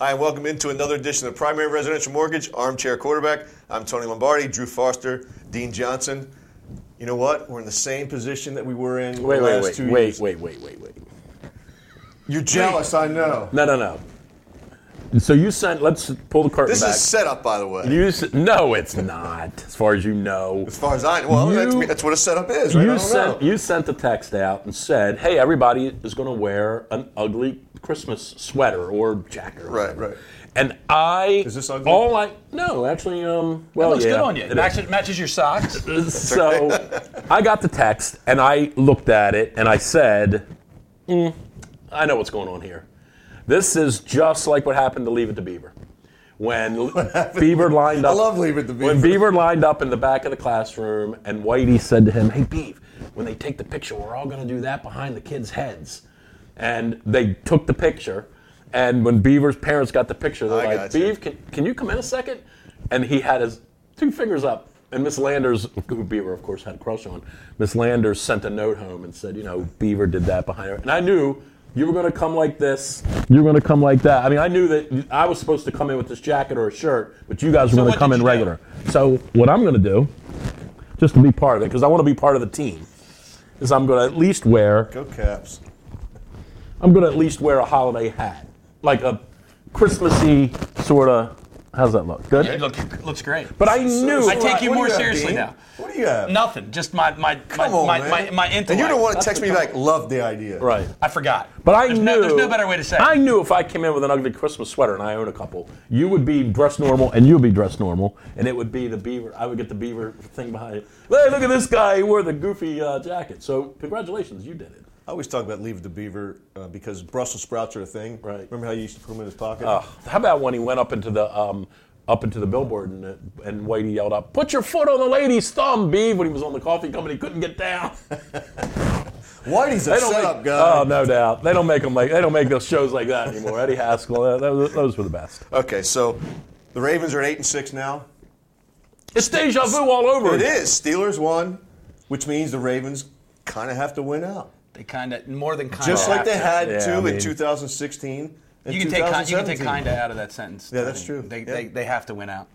Hi, and welcome into another edition of Primary Residential Mortgage Armchair Quarterback. I'm Tony Lombardi, Drew Foster, Dean Johnson. You know what? We're in the same position that we were in Wait, the wait, last wait, two wait, years. wait, wait, wait, wait. You're jealous, I know. No, no, no. So you sent. Let's pull the curtain This back. is setup, by the way. you s- no, it's not. As far as you know, as far as I well, that's, You- that's what a setup is, right? I you don't sent know. you sent the text out and said, "Hey, everybody is going to wear an ugly Christmas sweater or jacket." Or Right, whatever." right. And I Is this ugly? all I no actually um well looks yeah good on you. it It matches, matches your socks. so I got the text and I looked at it and I said, "Mm, I know what's going on here. This is just like what happened to Leave It to Beaver. When Beaver lined up, I love Leave It to Beaver. When Beaver. Beaver lined up in the back of the classroom, and Whitey said to him, "Hey, Beav, when they take the picture, we're all going to do that behind the kids' heads." And they took the picture, and when Beaver's parents got the picture, they're I like, gotcha. "Beav, can, can you come in a second? And he had his two fingers up. And Miss Landers, who Beaver, of course, had a crush on, Miss Landers sent a note home and said, you know, Beaver did that behind her. And I knew you were going to come like this. You were going to come like that. I mean, I knew that I was supposed to come in with this jacket or a shirt, but you guys were going to come in you do? regular. So what I'm going to do, just to be part of it, because I want to be part of the team, is I'm going to at least wear Go Caps. I'm going to at least wear a holiday hat, like a Christmassy sort of. How's that look? Good. It look, looks great. But I knew. I take you What more have, seriously Dean? now. What do you have? Nothing. Just my my my, on, my, man. my, my intellect. And you don't want to That's text me like, love the idea. right. I forgot. But I there's knew. No, there's no better way to say it. I knew if I came in with an ugly Christmas sweater, and I own a couple, you would be dressed normal, and you would be dressed normal, and it would be the beaver. I would get the beaver thing behind it. Hey, look at this guy. He wore the goofy uh, jacket. So congratulations, you did it. I always talk about Leave the Beaver uh, because Brussels sprouts are a thing. Right. Remember how you used to put them in his pocket? Uh, how about when he went up into the um, up into the billboard and, uh, and Whitey yelled up, "Put your foot on the lady's thumb, Beav!" When he was on the coffee company, he couldn't get down. Whitey's a setup make, guy. Oh, no doubt. They don't make them like they don't make those shows like that anymore. Eddie Haskell, uh, those, those were the best. Okay, so the Ravens are at eight and six now. It's deja vu all over. It again. is. Steelers won, which means the Ravens kind of have to win out, They kind of more than kind of. just like they had Yeah, to I mean- in 2016. And You can take you can take kind of out of that sentence. Yeah, that's true. They, Yeah. they, they have to win out.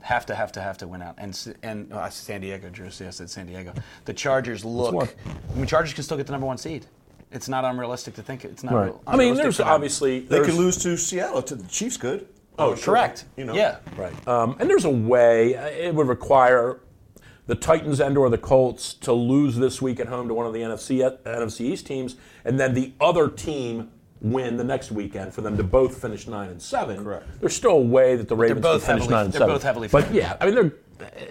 Have to have to have to win out. And and oh, I San Diego, Drew. see, I said San Diego. The Chargers look. I mean, Chargers can still get the number one seed. It's not unrealistic to think. It's not. Right. real- I mean, there's for them. obviously They there's, could lose to Seattle. To the Chiefs could. Oh, sure. correct. You know. Yeah. Right. Um, and there's a way. uh, It would require the Titans and or the Colts to lose this week at home to one of the NFC NFC East teams, and then the other team win the next weekend for them to both finish nine and seven. Correct. There's still a way that the Ravens both can finish heavily- nine and they're seven. both heavily But favored. yeah, I mean, they're,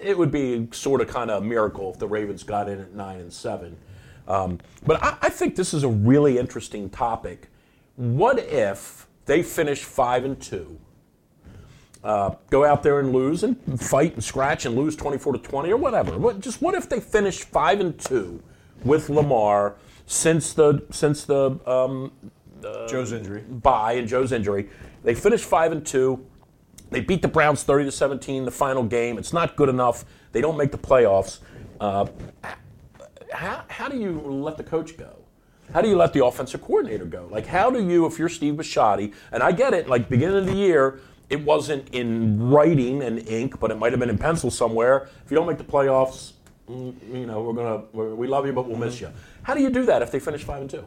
it would be sort of kind of a miracle if the Ravens got in at nine and seven. Um, but I, I think this is a really interesting topic. What if they finish five and two? Uh, go out there and lose and fight and scratch and lose 24 to 20 or whatever. What, just what if they finish five and two with Lamar since the since the um, Joe's injury. bye and Joe's injury? They finished five and two. They beat the Browns 30 to 17 the final game. It's not good enough. They don't make the playoffs. Uh, how, how do you let the coach go? How do you let the offensive coordinator go? Like, how do you, if you're Steve Bisciotti, and I get it, like, beginning of the year, it wasn't in writing and ink, but it might have been in pencil somewhere. If you don't make the playoffs, mm, you know, we're gonna, we're, we love you, but we'll miss you. How do you do that if they finish five and two?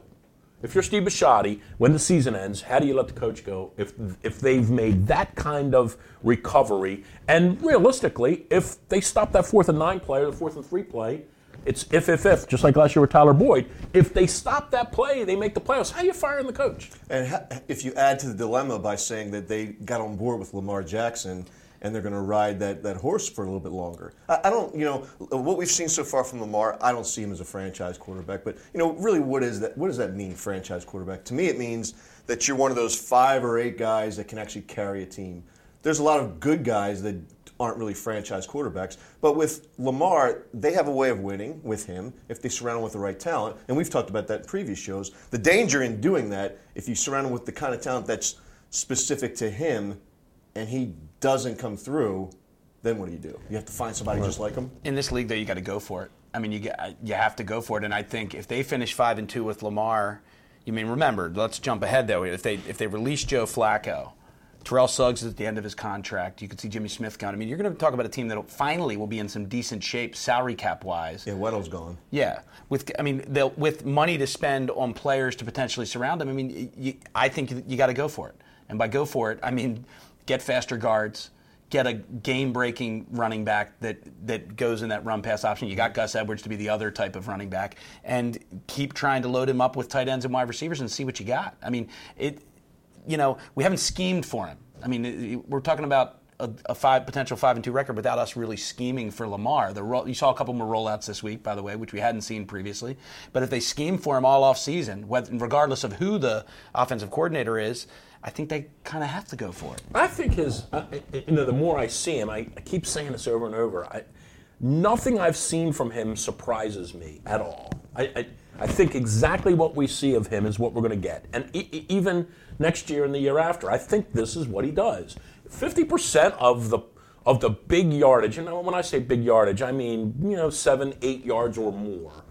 If you're Steve Bisciotti, when the season ends, how do you let the coach go if if they've made that kind of recovery? And realistically, if they stop that fourth and nine play or the fourth and three play, it's if if if just like last year with Tyler Boyd. If they stop that play, they make the playoffs. How are you firing the coach? And if you add to the dilemma by saying that they got on board with Lamar Jackson and they're going to ride that, that horse for a little bit longer. I, I don't, you know, what we've seen so far from Lamar, I don't see him as a franchise quarterback. But you know, really, what is that? What does that mean, franchise quarterback? To me, it means that you're one of those five or eight guys that can actually carry a team. There's a lot of good guys that aren't really franchise quarterbacks. But with Lamar, they have a way of winning with him if they surround him with the right talent. And we've talked about that in previous shows. The danger in doing that, if you surround him with the kind of talent that's specific to him and he doesn't come through, then what do you do? You have to find somebody just like him? in this league, though, you got to go for it. I mean, you you have to go for it. And I think if they finish five and two with Lamar, you mean remember? Let's jump ahead though. If they if they release Joe Flacco, Terrell Suggs is at the end of his contract. You could see Jimmy Smith going. I mean, you're going to talk about a team that finally will be in some decent shape, salary cap wise. Yeah, Weddle's gone. Yeah, with I mean, they'll- with money to spend on players to potentially surround them. I mean, you, I think you got to go for it. And by go for it, I mean get faster guards, get a game-breaking running back that that goes in that run pass option. You got Gus Edwards to be the other type of running back, and keep trying to load him up with tight ends and wide receivers and see what you got. I mean, it. You know, we haven't schemed for him. I mean, we're talking about a, a five potential five and two record without us really scheming for Lamar. The you saw a couple more rollouts this week, by the way, which we hadn't seen previously. But if they scheme for him all off season, whether, regardless of who the offensive coordinator is, I think they kind of have to go for it. I think his, uh, you know, the more I see him, I, I keep saying this over and over. I, nothing I've seen from him surprises me at all. I, I, I think exactly what we see of him is what we're going to get. And e- even next year and the year after, I think this is what he does. 50% of the of the big yardage, and when I say big yardage, I mean, you know, seven, eight yards or more.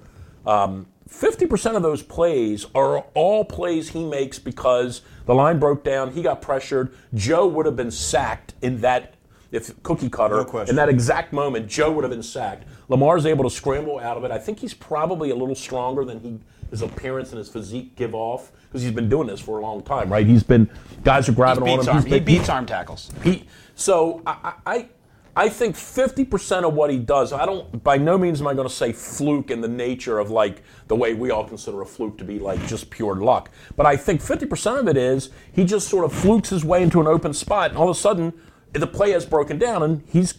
Um, 50% of those plays are all plays he makes because the line broke down, he got pressured. Joe would have been sacked in that, if cookie cutter, No in that exact moment, Joe would have been sacked. Lamar's able to scramble out of it. I think he's probably a little stronger than he his appearance and his physique give off because he's been doing this for a long time, right? He's been guys are He grabbing on him. arm, He's he been- beats arm tackles. he so I, I I think fifty percent of what he does. I don't. By no means am I going to say fluke in the nature of like the way we all consider a fluke to be like just pure luck. But I think fifty percent of it is he just sort of flukes his way into an open spot, and all of a sudden the play has broken down, and he's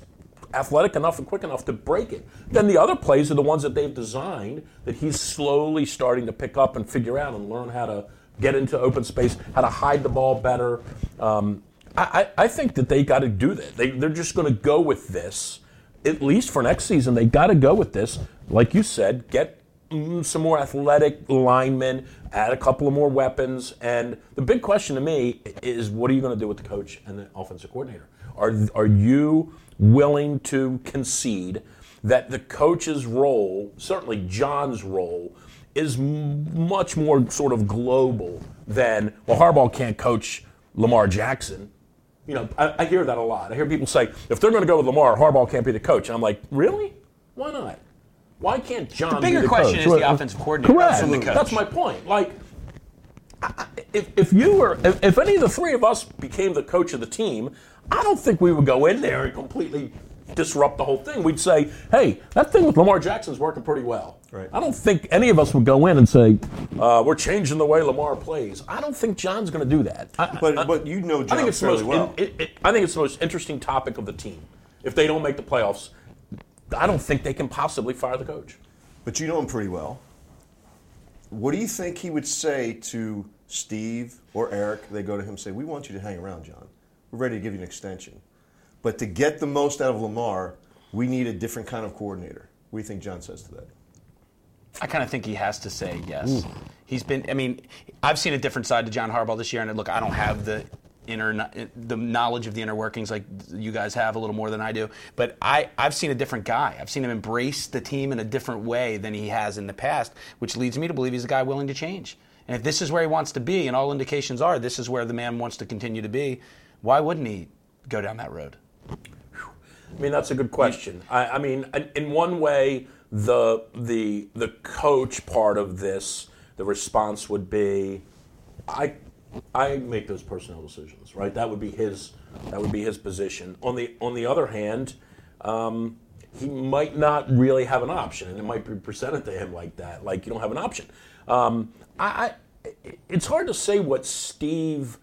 athletic enough and quick enough to break it. Then the other plays are the ones that they've designed that he's slowly starting to pick up and figure out and learn how to get into open space, how to hide the ball better. Um, I, I think that they got to do that. They, they're just going to go with this, at least for next season. They got to go with this. Like you said, get mm, some more athletic linemen, add a couple of more weapons. And the big question to me is what are you going to do with the coach and the offensive coordinator? Are, are you willing to concede that the coach's role, certainly John's role, is m- much more sort of global than, well, Harbaugh can't coach Lamar Jackson. You know, I, I hear that a lot. I hear people say, if they're going to go with Lamar, Harbaugh can't be the coach. And I'm like, really? Why not? Why can't John The bigger be the question coach? is the offensive coordinator Correct. the coach. That's my point. Like, I- I- if, if you were, if, if any of the three of us became the coach of the team, I don't think we would go in there and completely disrupt the whole thing. We'd say, hey, that thing with Lamar Jackson's working pretty well. Right. I don't think any of us would go in and say, uh, we're changing the way Lamar plays. I don't think John's going to do that. I, But but you know I John think it's the fairly most. well. it- it- I think it's the most interesting topic of the team. If they don't make the playoffs, I don't think they can possibly fire the coach. But you know him pretty well. What do you think he would say to Steve or Eric? They go to him and say, We want you to hang around, John. We're ready to give you an extension. But to get the most out of Lamar, we need a different kind of coordinator. What do you think John says to that? I kind of think he has to say yes. He's been. I mean, I've seen a different side to John Harbaugh this year, and look, I don't have the inner the knowledge of the inner workings like you guys have a little more than I do. But I I've seen a different guy. I've seen him embrace the team in a different way than he has in the past, which leads me to believe he's a guy willing to change. And if this is where he wants to be, and all indications are this is where the man wants to continue to be, why wouldn't he go down that road? I mean, that's a good question. I, I mean, in- one way, the the the coach part of this, the response would be, I I make those personnel decisions, right? That would be his that would be his position. On the on the other hand, um, he might not really have an option, and it might be presented to him like that, like you don't have an option. Um, I, I it's hard to say what Steve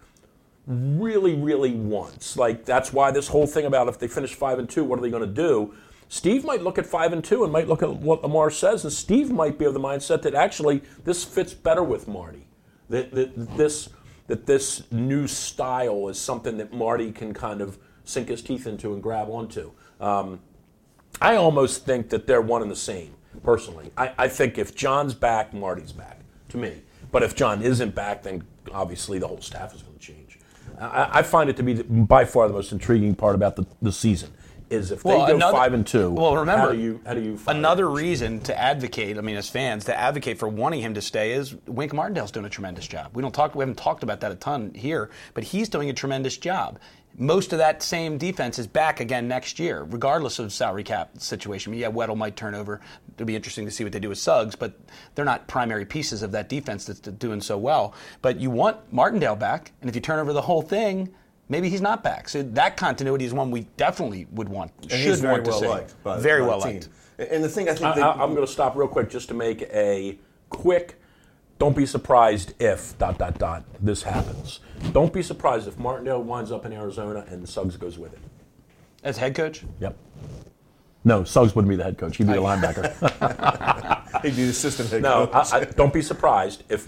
really, really wants. Like that's why this whole thing about if they finish five and two, what are they going to do? Steve might look at five and two and might look at what Lamar says, and Steve might be of the mindset that actually this fits better with Marty. That, that this that this new style is something that Marty can kind of sink his teeth into and grab onto. Um, I almost think that they're one and the same, personally. I, I think if John's back, Marty's back, to me. But if John isn't back, then obviously the whole staff is going to change. I, I find it to be the- by far the most intriguing part about the, the season. is if Well, they go another- five and two. Well, remember, how do you how do you find another reason to advocate? I mean, as fans, to advocate for wanting him to stay is Wink Martindale's doing a tremendous job. We don't talk, we haven't talked about that a ton here, but he's doing a tremendous job. Most of that same defense is back again next year, regardless of salary cap situation. I mean, yeah, Weddle might turn over. It'll be interesting to see what they do with Suggs, but they're not primary pieces of that defense that's doing so well. But you want Martindale back, and if you turn over the whole thing. Maybe he's not back. So that continuity is one we definitely would want. And should he's very want to well see. liked. By, very by well team. liked. And the thing I think I, that I'm going to stop real quick just to make a quick. Don't be surprised if dot dot dot this happens. Don't be surprised if Martindale winds up in Arizona and Suggs goes with it. As head coach, Yep. No, Suggs wouldn't be the head coach. He'd be the linebacker. he'd be the assistant head No, coach. I, I, don't be surprised if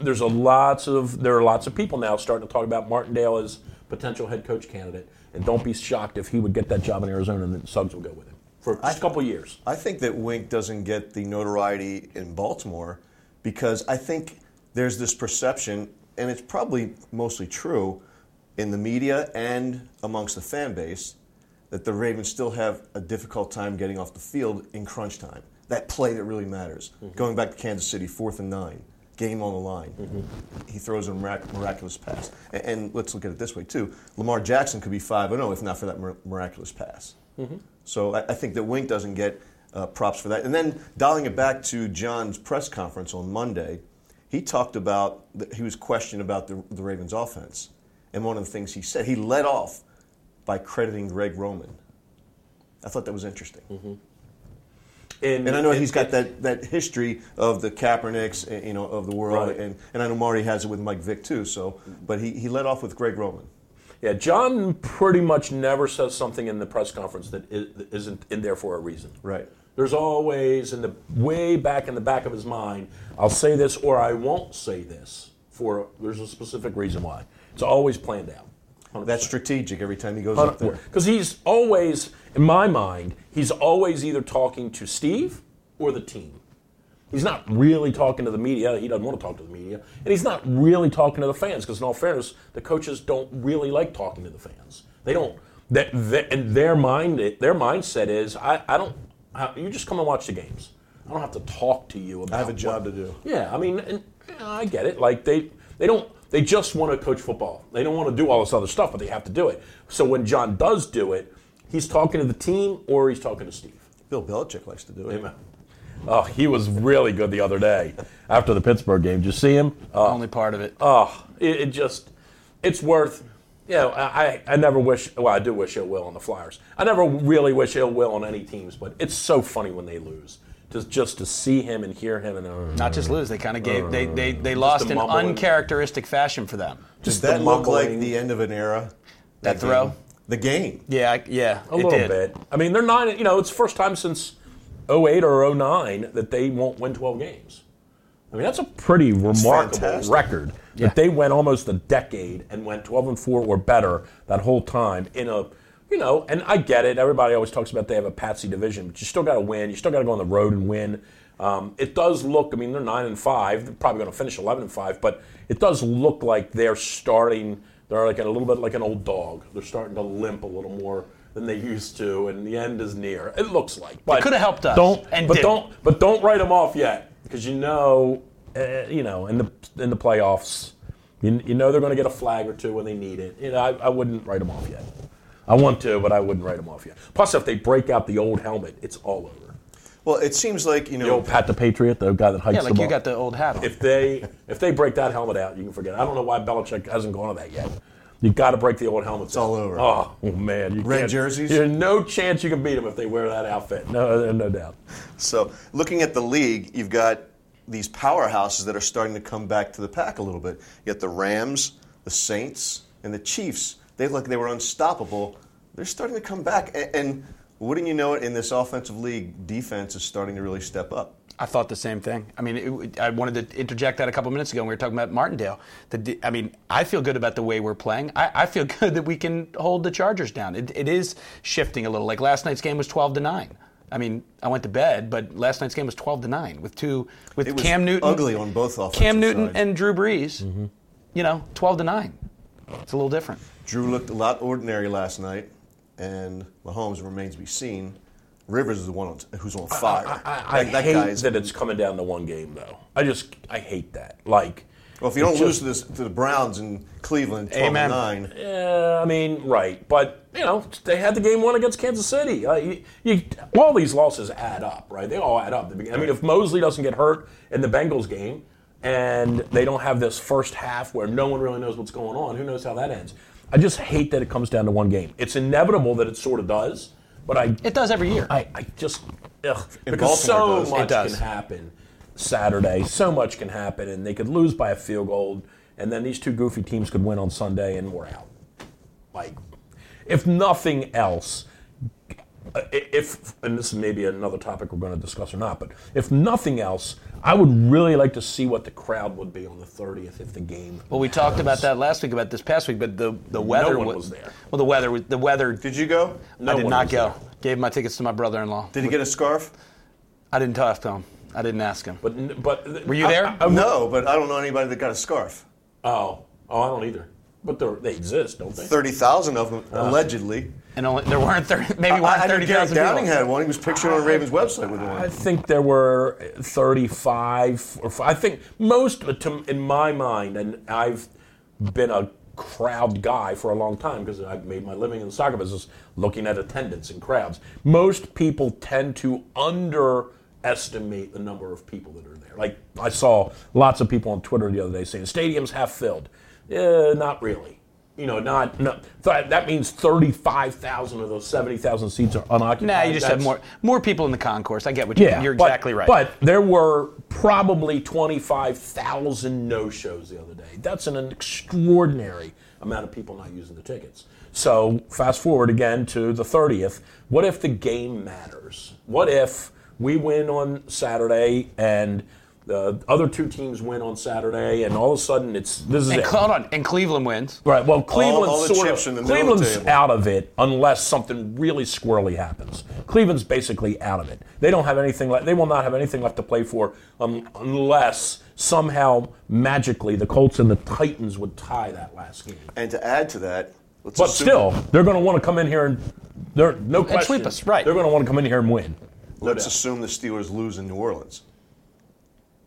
there's a lots of there are lots of people now starting to talk about Martindale as potential head coach candidate, and don't be shocked if he would get that job in Arizona and then Suggs will go with him for just a couple of years. I think that Wink doesn't get the notoriety in Baltimore because I think there's this perception, and it's probably mostly true in the media and amongst the fan base, that the Ravens still have a difficult time getting off the field in crunch time. That play that really matters. Mm-hmm. Going back to Kansas City, fourth and nine, game on the line. Mm-hmm. He throws a mirac- miraculous pass. And, and let's look at it this way, too. Lamar Jackson could be 5 0 if not for that mir- miraculous pass. Mm-hmm. So I, I think that Wink doesn't get uh, props for that. And then dialing it back to John's press conference on Monday, he talked about, the, he was questioned about the, the Ravens' offense. And one of the things he said, he led off by crediting Greg Roman. I thought that was interesting. And I know he's got that, that history of the Kaepernicks, eh, you know, of the world, Right. and, and I know Marty has it with Mike Vick too. So, but he, he led off with Greg Roman. Yeah, John pretty much never says something in the press conference that isn't in there for a reason. Right. There's always in the way back in the back of his mind, I'll say this or I won't say this for there's a specific reason why. It's always planned out. 100%. That's strategic every time he goes up there. Because he's always, in my mind, he's always either talking to Steve or the team. He's not really talking to the media. He doesn't want to talk to the media. And he's not really talking to the fans because, in all fairness, the coaches don't really like talking to the fans. They don't. That, that, and their mind, their mindset is, I, I don't. I, you just come and watch the games. I don't have to talk to you about. I have a job what- to do. Yeah, I mean, and, you know, I get it. Like they, they don't. They just want to coach football. They don't want to do all this other stuff, but they have to do it. So when John does do it, he's talking to the team or he's talking to Steve. Bill Belichick likes to do it. Amen. Oh, he was really good the other day after the Pittsburgh game. Did you see him? Oh, only part of it. oh it, it just, it's worth. You know, I, I I never wish. Well, I do wish ill will on the Flyers. I never really wish ill will on any teams, but it's so funny when they lose. Just just to see him and hear him and uh, Not just lose. They kind of gave. They they, they lost the in mumbling. uncharacteristic fashion for them. Does the that look like the end of an era? That throw? game? The game. Yeah, yeah. a it little did. bit. I mean, they're nine. You know, it's the first time since 08 or 09 that they won't win 12 games. I mean, that's a pretty remarkable fantastic. record Yeah. that they went almost a decade and went 12 and 4 or better that whole time in a, you know, and I get it. Everybody always talks about they have a patsy division, but you still got to win. You still got to go on the road and win. Um, it does look. I mean, they're nine and five. They're probably going to finish 11 and five, but it does look like they're starting. They're like a little bit like an old dog. They're starting to limp a little more than they used to, and the end is near. It looks like. But coulda helped us, Don't. and but didn't. don't. But don't write them off yet, because you know, uh, you know, in the in the playoffs, you, you know they're going to get a flag or two when they need it. You know, I, I wouldn't write them off yet. I want to, but I wouldn't write them off yet. Plus, if they break out the old helmet, it's all over. Well, it seems like you The know. old Pat the Patriot, the guy that hikes Yeah, the like you ball. got the old hat on. If they if they break that helmet out, you can forget. it. I don't know why Belichick hasn't gone to that yet. You got to break the old helmets. It's all over. Oh, man, you Red can't- jerseys? There's no chance you can beat them if they wear that outfit. No, no doubt. So, looking at the league, you've got these powerhouses that are starting to come back to the pack a little bit. Got the Rams, the Saints, and the Chiefs. They look like they were unstoppable. They're starting to come back, and, and wouldn't you know it? In this offensive league, defense is starting to really step up. I thought the same thing. I mean, it, I wanted to interject that a couple minutes ago when we were talking about Martindale. The, I mean, I feel good about the way we're playing. I, I feel good that we can hold the Chargers down. It, it is shifting a little. Like last night's game was 12 to 9. I mean, I went to bed, but last night's game was 12 to 9 with two with It was Cam Newton ugly on both offensive Cam Newton sides. and Drew Brees. Mm-hmm. You know, 12 to 9. It's a little different. Drew looked a lot ordinary last night. and Mahomes remains to be seen. Rivers is the one who's on fire. I, I That- that hate guy's- that it's coming down to one game, though. I just I hate that. Like, Well, if you don't it's lose to, this, to the Browns in Cleveland, 12 Amen. nine, Yeah, I mean, right, but you know, they had the game won against Kansas City. Uh, you, you, all these losses add up, right? They all add up. I mean, if Mosley doesn't get hurt in the Bengals game, and they don't have this first half where no one really knows what's going on, who knows how that ends? I just hate that it comes down to one game. It's inevitable that it sort of does, but I, It does every year. I, I just ugh, In because so Baltimore it does. much does. can happen Saturday. So much can happen, and they could lose by a field goal, and then these two goofy teams could win on Sunday, and we're out. Like, if nothing else, uh, if and this is maybe another topic we're going to discuss or not, but if nothing else, I would really like to see what the crowd would be on the 30th if the game. well, we talked about that last week about this past week, but the the weather one wa- was there. Well, the weather was the weather. did you go? No I did one not was go. there. Gave my tickets to my brother-in-law. Did he get a scarf? I didn't talk to him. I didn't ask him. But but Were you there? I- I- No, but I don't know anybody that got a scarf. oh, oh, I don't either. But they're, exist, don't they? 30,000 of them, uh, allegedly. and only, there weren't 30, maybe I, weren't I knew thirty Gary Downing people. had one. He was pictured on Ravens' website with one. I think there were 35 or f- I think most to, in my mind, and I've been a crowd guy for a long time because I've made my living in the soccer business looking at attendance and crowds. Most people tend to underestimate the number of people that are there. Like I saw lots of people on Twitter the other day saying stadiums half filled. Eh, not really. You know, not, not th- that means 35,000 of those 70,000 seats are unoccupied. Nah, you just have more more people in the concourse. I get what you, yeah, you're but- exactly right. But there were probably 25,000 no-shows the other day. That's an extraordinary amount of people not using the tickets. So fast forward again to the 30th. What if the game matters? What if we win on Saturday and the other two teams win on Saturday and all of a sudden it's this is and it. hold on, and Cleveland wins. Right. Well, Cleveland's all the sort chips of in the middle of the Cleveland's table. out of it unless something really squirrely happens. Cleveland's basically out of it. They don't have anything. Le- they will not have anything left to play for um, unless somehow magically the Colts and the Titans would tie that last game. And to add to that, let's But assume, still, they're going to want to come in here and they're no question. And sweep us, right. They're going to want to come in here and win. Let's doubt. assume the Steelers lose in New Orleans.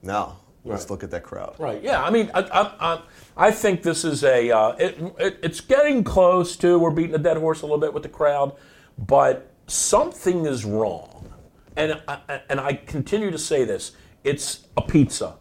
Now, let's Right. look at that crowd. Right. Yeah. I mean, I, I, I, I think this is a. Uh, it, it, it's getting close to. We're beating a dead horse a little bit with the crowd, but something is wrong, and I, and I continue to say this. It's a pizza,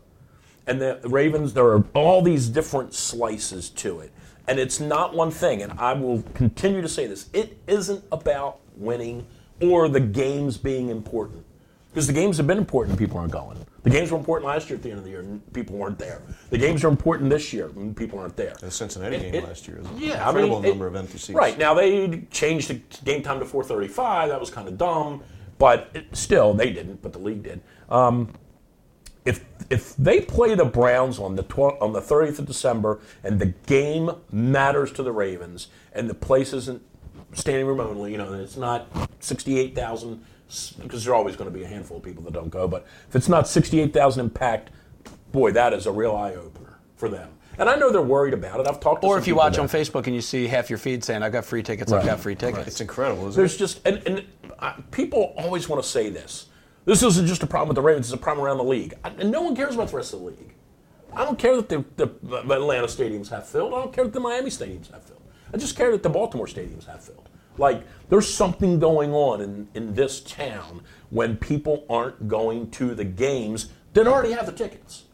and the Ravens. There are all these different slices to it, and it's not one thing. And I will continue to say this. It isn't about winning or the games being important. Because the games have been important, people aren't going. The games were important last year at the end of the year, and people weren't there. The games are important this year, and people aren't there. The Cincinnati game It- last year is an yeah, incredible I mean, it- number of empty seats. Right now, they changed the game time to 4:35. That was kind of dumb, but it, still, they didn't. But the league did. Um, if if they play the Browns on the tw- on the 30th of December, and the game matters to the Ravens, and the place isn't standing room only, you know, it's not 68,000 because there's always going to be a handful of people that don't go. But if it's not 68,000 impact, boy, that is a real eye opener for them. And I know they're worried about it. I've talked to Or some if you watch there. on Facebook and you see half your feed saying, "I've got free tickets. Right. I've got free tickets." It's incredible, isn't it? There's it? just and, and uh, people always want to say this. This isn't just a problem with the Ravens; it's a problem around the league, I- and no one cares about the rest of the league. I don't care that the, the, the Atlanta stadiums have filled. I don't care that the Miami stadiums have filled. I just care that the Baltimore stadiums have filled. Like there's something going on in, in this town when people aren't going to the games that already have the tickets.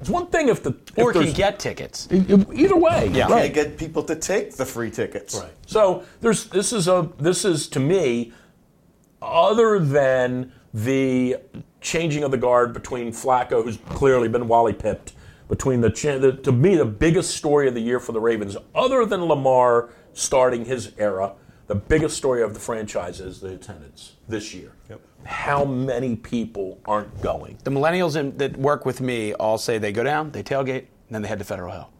It's one thing if the if or can get tickets. either way. Yeah. right. Can't get people to take the free tickets. Right. So there's this is a this is to me, other than the changing of the guard between Flacco, who's clearly been Wally pipped, between the, cha- the to me the biggest story of the year for the Ravens, other than Lamar starting his era, the biggest story of the franchise is the attendance this year. Yep. How many people aren't going? The millennials in, that work with me all say they go down, they tailgate, and then they head to Federal Hill.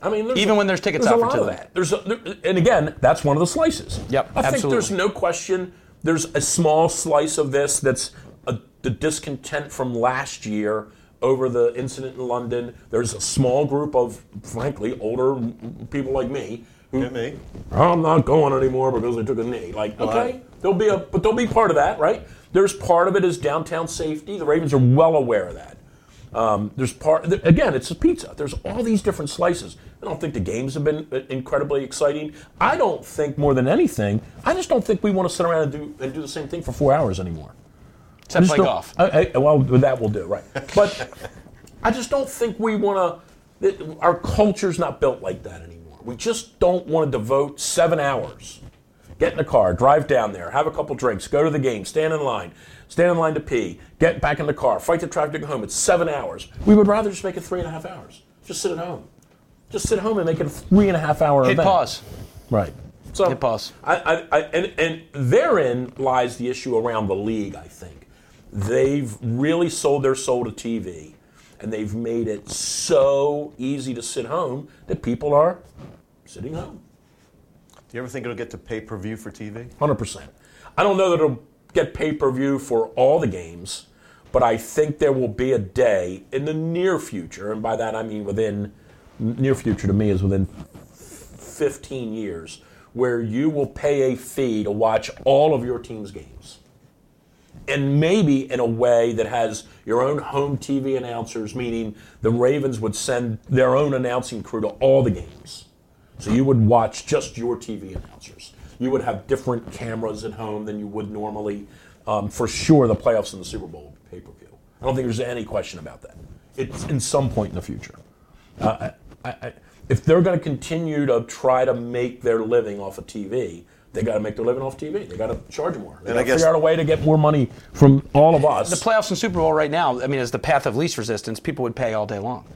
I mean, Even a- when there's tickets there's out a for lot two of of them. that. There's, a, there, and again, that's one of the slices. Yep, I think there's no question. There's a small slice of this that's a, the discontent from last year over the incident in London. There's a small group of, frankly, older people like me who Get me. I'm not going anymore because I took a knee. Like, okay, there'll be a, but there'll be part of that, right? There's part of it is downtown safety. The Ravens are well aware of that. Um, there's part again, it's a pizza. There's all these different slices. I don't think the games have been uh, incredibly exciting. I don't think more than anything. I just don't think we want to sit around and do and do the same thing for four hours anymore. Except just play golf. I, I, well, with that we'll do right. But I just don't think we want to. Our culture's not built like that anymore. We just don't want to devote seven hours, get in the car, drive down there, have a couple drinks, go to the game, stand in line, stand in line to pee, get back in the car, fight the traffic to go home. It's seven hours. We would rather just make it three and a half hours. Just sit at home. Just sit at home and make it a three and a half hour Hit event. pause. Right. So Hit pause. I, I, I, and, and therein lies the issue around the league. I think they've really sold their soul to TV, and they've made it so easy to sit home that people are sitting home. Do you ever think it'll get to pay per view for TV? Hundred percent. I don't know that it'll get pay per view for all the games, but I think there will be a day in the near future, and by that I mean within near future to me is within 15 years, where you will pay a fee to watch all of your team's games. And maybe in a way that has your own home TV announcers, meaning the Ravens would send their own announcing crew to all the games. So you would watch just your TV announcers. You would have different cameras at home than you would normally. Um, for sure, the playoffs and the Super Bowl pay per view. I don't think there's any question about that. It's in some point in the future. Uh, I, I, if they're going to continue to try to make their living off of TV, they got to make their living off TV. They got to charge more. They got to figure out a way to get more money from all of us. The playoffs and Super Bowl right now, I mean, as the path of least resistance, people would pay all day long.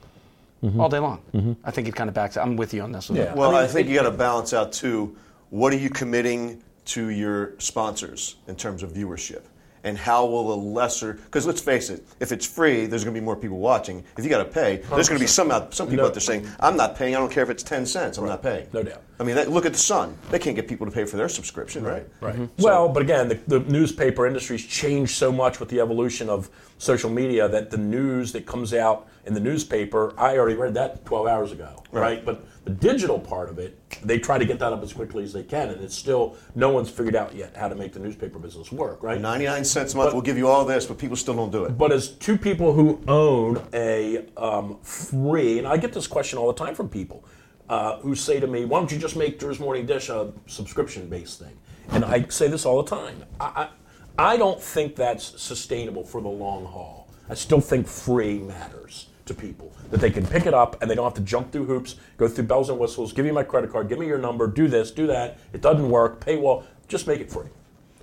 Mm-hmm. All day long. Mm-hmm. I think it kind of backs. I'm with you on this one. Yeah. Well, I I, think it- you got to balance out too. What are you committing to your sponsors in terms of viewership? And how will a lesser? Because let's face it, if it's free, there's going to be more people watching. If you got to pay, there's going to be some out, some people No. out there saying, "I'm not paying. I don't care if it's ten cents. I'm not paying." No doubt. I mean, that, look at the Sun. They can't get people to pay for their subscription, right? Right. Mm-hmm. Well, but again, the, the newspaper industry's changed so much with the evolution of social media that the news that comes out in the newspaper, I already read that 12 hours ago, right? Right. But the digital part of it, they try to get that up as quickly as they can, and it's still no one's figured out yet how to make the newspaper business work, right? Ninety-nine cents a month will give you all this, but people still don't do it. But as two people who own a um, free, and I get this question all the time from people uh, who say to me, "Why don't you just make Drew's Morning Dish a subscription-based thing?" And I say this all the time. I, I, I don't think that's sustainable for the long haul. I still think free matters to people that they can pick it up and they don't have to jump through hoops, go through bells and whistles. Give me my credit card. Give me your number. Do this. Do that. It doesn't work. Paywall. Just make it free.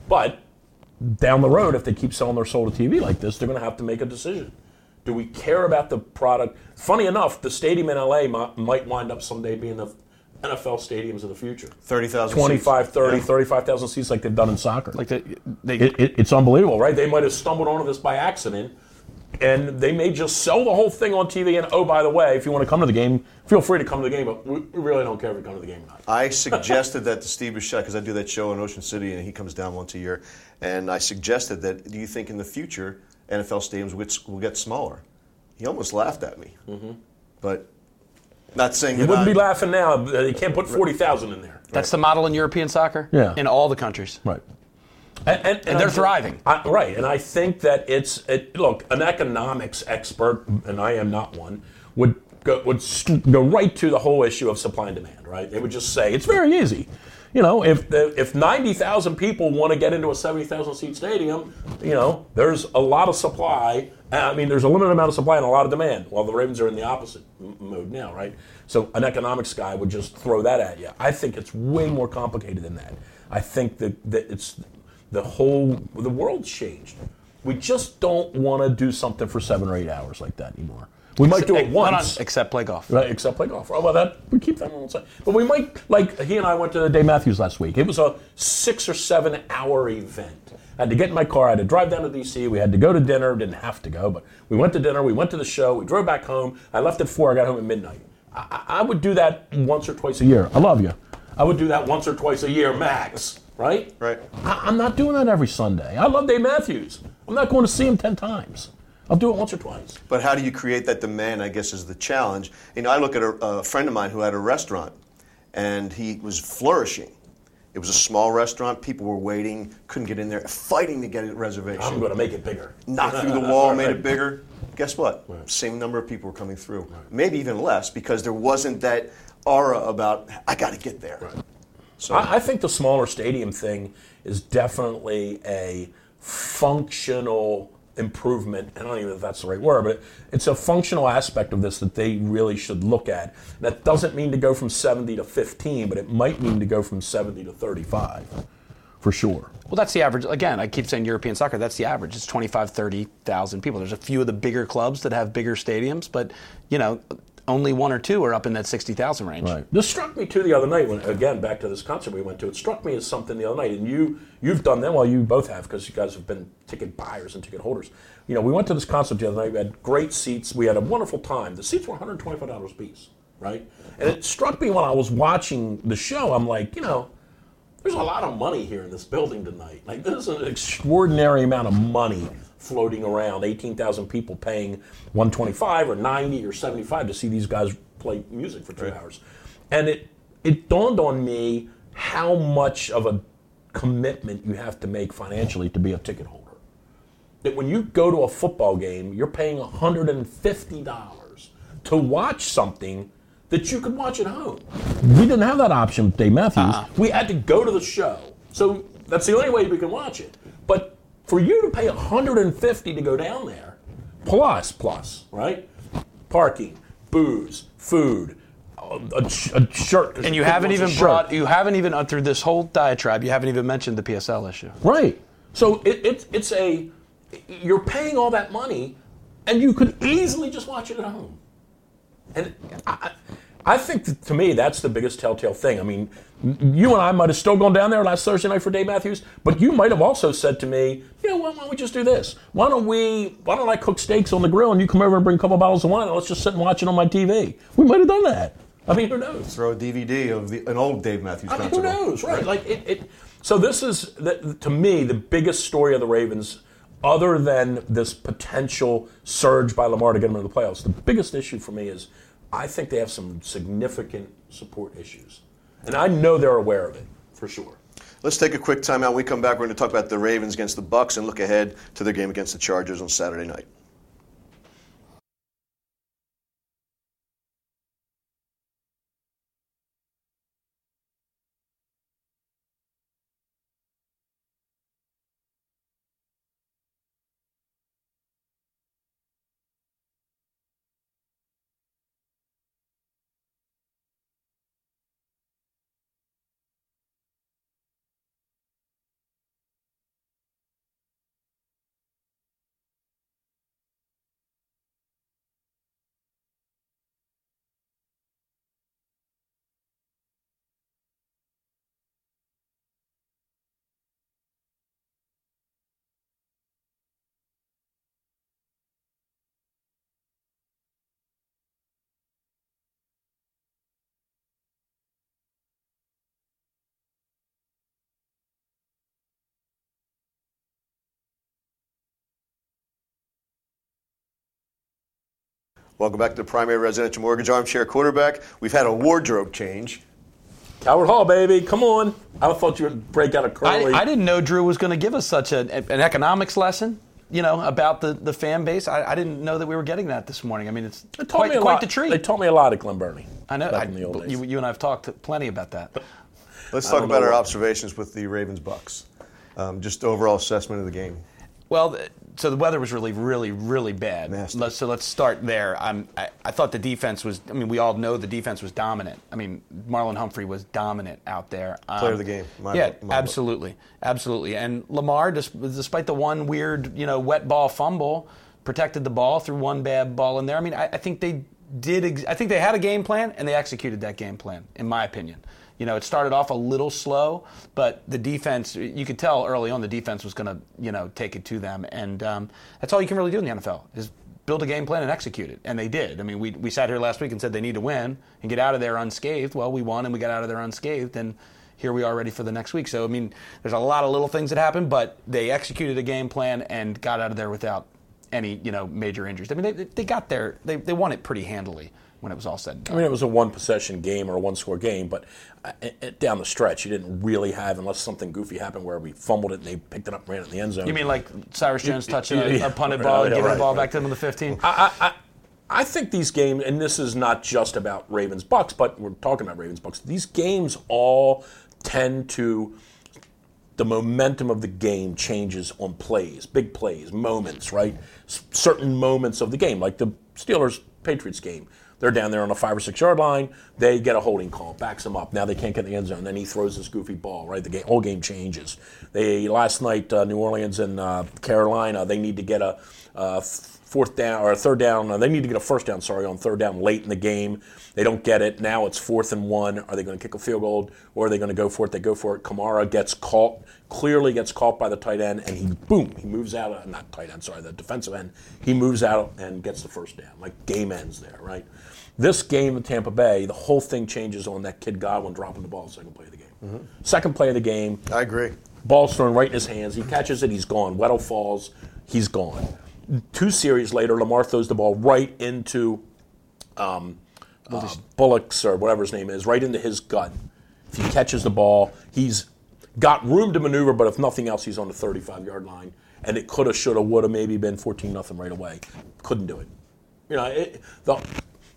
But down the road, if they keep selling their soul to TV like this, they're going to have to make a decision. Do we care about the product? Funny enough, the stadium in LA might, might wind up someday being the NFL stadiums of the future. Thirty thousand. 25, 30, Yeah. 35,000 seats like they've done in soccer. Like the, they, it, it, it's unbelievable, right? They might have stumbled onto this by accident, and they may just sell the whole thing on TV. And oh, by the way, if you want to come to the game, feel free to come to the game. But we we really don't care if you come to the game or not. I suggested that to Steve Bisciotti because I do that show in Ocean City, and he comes down once a year. And I suggested that, do you think in the future NFL stadiums will get, smaller? He almost laughed at me. Mm-hmm. But not saying You wouldn't I- be laughing now. You can't put forty thousand in there. that's the model in European soccer. Yeah. In all the countries. Right. And, and, And they're thriving. I, right, and I think that it's it, look an economics expert, and I am not one, would go, would go right to the whole issue of supply and demand. Right, they would just say it's very easy. You know, if if ninety thousand people want to get into a seventy thousand seat stadium, you know, there's a lot of supply. I mean, there's a limited amount of supply and a lot of demand. Well, the Ravens are in the opposite m- mode now, right? So an economics guy would just throw that at you. I think it's way more complicated than that. I think that, that it's the whole the world's changed. We just don't want to do something for seven or eight hours like that anymore. We might do it once. Except play golf. Right, except play golf. Oh, well, that we keep that on one side. But we might, like he and I went to the Dave Matthews last week. It was a six or seven hour event. I had to get in my car. I had to drive down to DC. We had to go to dinner. Didn't have to go, but we went to dinner. We went to the show. We drove back home. I left at four. I got home at midnight. I I would do that once or twice a year. I love you. I would do that once or twice a year max. Right? Right. I, I'm not doing that every Sunday. I love Dave Matthews. I'm not going to see him ten times. I'll do it once or twice. But how do you create that demand? I guess is the challenge. You know, I look at a, a friend of mine who had a restaurant, and he was flourishing. It was a small restaurant. People were waiting, couldn't get in there, fighting to get a reservation. I'm going to make it bigger. Knocked through the wall, made it bigger. Guess what? Same number of people were coming through. Maybe even less because there wasn't that aura about I got to get there. So I, I think the smaller stadium thing is definitely a functional improvement. I don't even know if that's the right word, but it's a functional aspect of this that they really should look at. That doesn't mean to go from 70 to 15, but it might mean to go from 70 to 35, for sure. Well, that's the average. Again, I keep saying European soccer. That's the average. It's 25, 30,000 people. There's a few of the bigger clubs that have bigger stadiums, but you know, only one or two are up in that 60,000 range. Right. This struck me too the other night when again back to this concert we went to. It struck me as something the other night, and you you've done that. Well, you both have because you guys have been ticket buyers and ticket holders. You know, we went to this concert the other night. We had great seats. We had a wonderful time. The seats were 125 dollars a piece, right? And it struck me when I was watching the show. I'm like, you know. There's a lot of money here in this building tonight. Like, there's an extraordinary amount of money floating around. 18,000 people paying 125 or 90 or 75 to see these guys play music for two hours. And it, it dawned on me how much of a commitment you have to make financially to be a ticket holder. That when you go to a football game, you're paying $150 to watch something that you could watch at home. We didn't have that option with Dave Matthews. We had to go to the show. So that's the only way we can watch it. But for you to pay 150 to go down there, plus, plus, right? Parking, booze, food, a, a shirt. And you haven't even brought, you haven't even, uh, through this whole diatribe, you haven't even mentioned the PSL issue. Right. So it, it, it's a, you're paying all that money, and you could easily just watch it at home. And I, I think that, to me that's the biggest telltale thing. I mean, you and I might have still gone down there last Thursday night for Dave Matthews, but you might have also said to me, you know, why don't we just do this? Why don't we? Why don't I cook steaks on the grill and you come over and bring a couple bottles of wine and let's just sit and watch it on my TV? We might have done that. I mean, who knows? throw a DVD of the, an old Dave Matthews I mean, concert. who knows, right? Like it, it. So this is the, to me the biggest story of the Ravens, other than this potential surge by Lamar to get them into the playoffs. The biggest issue for me is I think they have some significant support issues, and I know they're aware of it for sure. Let's take a quick timeout. When we come back, we're going to talk about the Ravens against the Bucks and look ahead to their game against the Chargers on Saturday night. Welcome back to the Primary Residential Mortgage Armchair Quarterback. We've had a wardrobe change. Coward Hall, baby, come on! I thought you would break out a I, curly. I didn't know Drew was going to give us such a, an economics lesson. You know about the, the fan base. I, I didn't know that we were getting that this morning. I mean, it's They taught quite, me a quite lot. the treat. They taught me a lot at Glen Burnie. I know. Back I, in the old days. you, you and I have talked plenty about that. Let's talk about our observations with the Ravens Bucks. Um, just overall assessment of the game. Well, th- so the weather was really, really, really bad. Let's, so let's start there. I'm, I, I thought the defense was. I mean, we all know the defense was dominant. I mean, Marlon Humphrey was dominant out there. Um, Player of the game, my yeah, book- my book. absolutely, absolutely. And Lamar, despite the one weird, you know, wet ball fumble, protected the ball through one bad ball in there. I mean, I, I think they did. Ex- I think they had a game plan and they executed that game plan, in my opinion. You know, it started off a little slow, but the defense, you could tell early on the defense was going to, you know, take it to them. And um, that's all you can really do in the NFL is build a game plan and execute it. And they did. I mean, we, we sat here last week and said they need to win and get out of there unscathed. Well, we won and we got out of there unscathed. And here we are ready for the next week. So, I mean, there's a lot of little things that happened, but they executed a game plan and got out of there without any you know major injuries. I mean, they, they got there. They, they won it pretty handily when it was all said and I mean, it was a one possession game or a one score game, but uh, it, it- down the stretch, you didn't really have, unless something goofy happened where we fumbled it and they picked it up and ran it in the end zone. You mean like Cyrus Jones touching yeah, a, yeah. a punted ball and yeah, giving right, the ball right. back to them on the 15? I, I, I think these games, and this is not just about Ravens Bucks, but we're talking about Ravens Bucks. These games all tend to the momentum of the game changes on plays, big plays, moments, right? S- certain moments of the game, like the Steelers Patriots game. They're down there on the five or six yard line. They get a holding call, backs them up. Now they can't get in the end zone. Then he throws this goofy ball, right? The game, whole game changes. They last night, uh, New Orleans and uh, Carolina, they need to get a uh, fourth down or a third down. They need to get a first down, sorry, on third down late in the game. They don't get it. Now it's fourth and one. Are they going to kick a field goal or are they going to go for it? They go for it. Kamara gets caught, clearly gets caught by the tight end, and he boom, he moves out. Not tight end, sorry, the defensive end. He moves out and gets the first down. Like game ends there, right? This game in Tampa Bay, the whole thing changes on that kid Godwin dropping the ball second play of the game. Mm-hmm. Second play of the game, I agree. Ball's thrown right in his hands. He catches it. He's gone. Weddle falls. He's gone. Two series later, Lamar throws the ball right into um, uh, Bullock's or whatever his name is, right into his gut. If he catches the ball, he's got room to maneuver, but if nothing else, he's on the 35 yard line. And it could have, should have, would have maybe been 14 nothing right away. Couldn't do it. You know, it, the,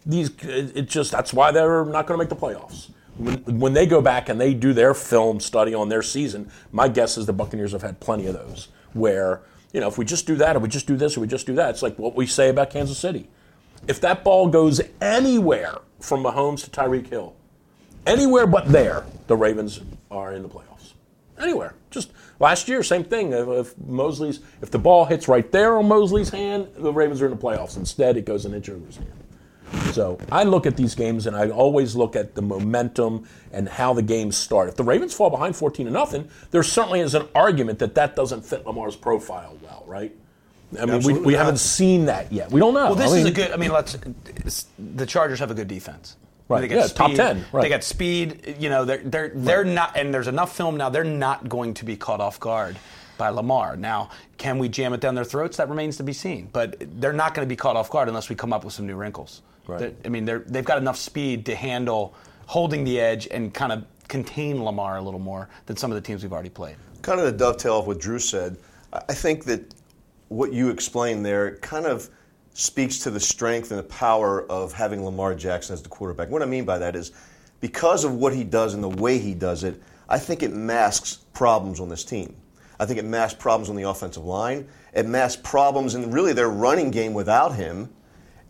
these it, it just that's why they're not going to make the playoffs. When, when they go back and they do their film study on their season, my guess is the Buccaneers have had plenty of those where you know if we just do that or we just do this or we just do that, it's like what we say about Kansas City. If that ball goes anywhere from Mahomes to Tyreek Hill, anywhere but there, the Ravens are in the playoffs. Anywhere. Just last year, same thing. If, Mosley's, if the ball hits right there on Mosley's hand, the Ravens are in the playoffs. Instead, it goes in Inger's hand. So I look at these games and I always look at the momentum and how the games start. If the Ravens fall behind 14 to nothing, there certainly is an argument that that doesn't fit Lamar's profile well, right? I mean, we, Absolutely we not. haven't seen that yet. We don't know. Well, this I is a good. I mean, let's. The Chargers have a good defense. Right, They got yeah, top speed. 10, right. They got speed. You know, they're they're they're not, and there's enough film now. They're not going to be caught off guard by Lamar. Now, can we jam it down their throats? That remains to be seen. But they're not going to be caught off guard unless we come up with some new wrinkles. Right. I mean, they're they've got enough speed to handle holding the edge and kind of contain Lamar a little more than some of the teams we've already played. kind of to dovetail off what Drew said, I think that what you explained there kind of speaks to the strength and the power of having Lamar Jackson as the quarterback. What I mean by that is because of what he does and the way he does it, I think it masks problems on this team. I think it masks problems on the offensive line. It masks problems in really their running game without him.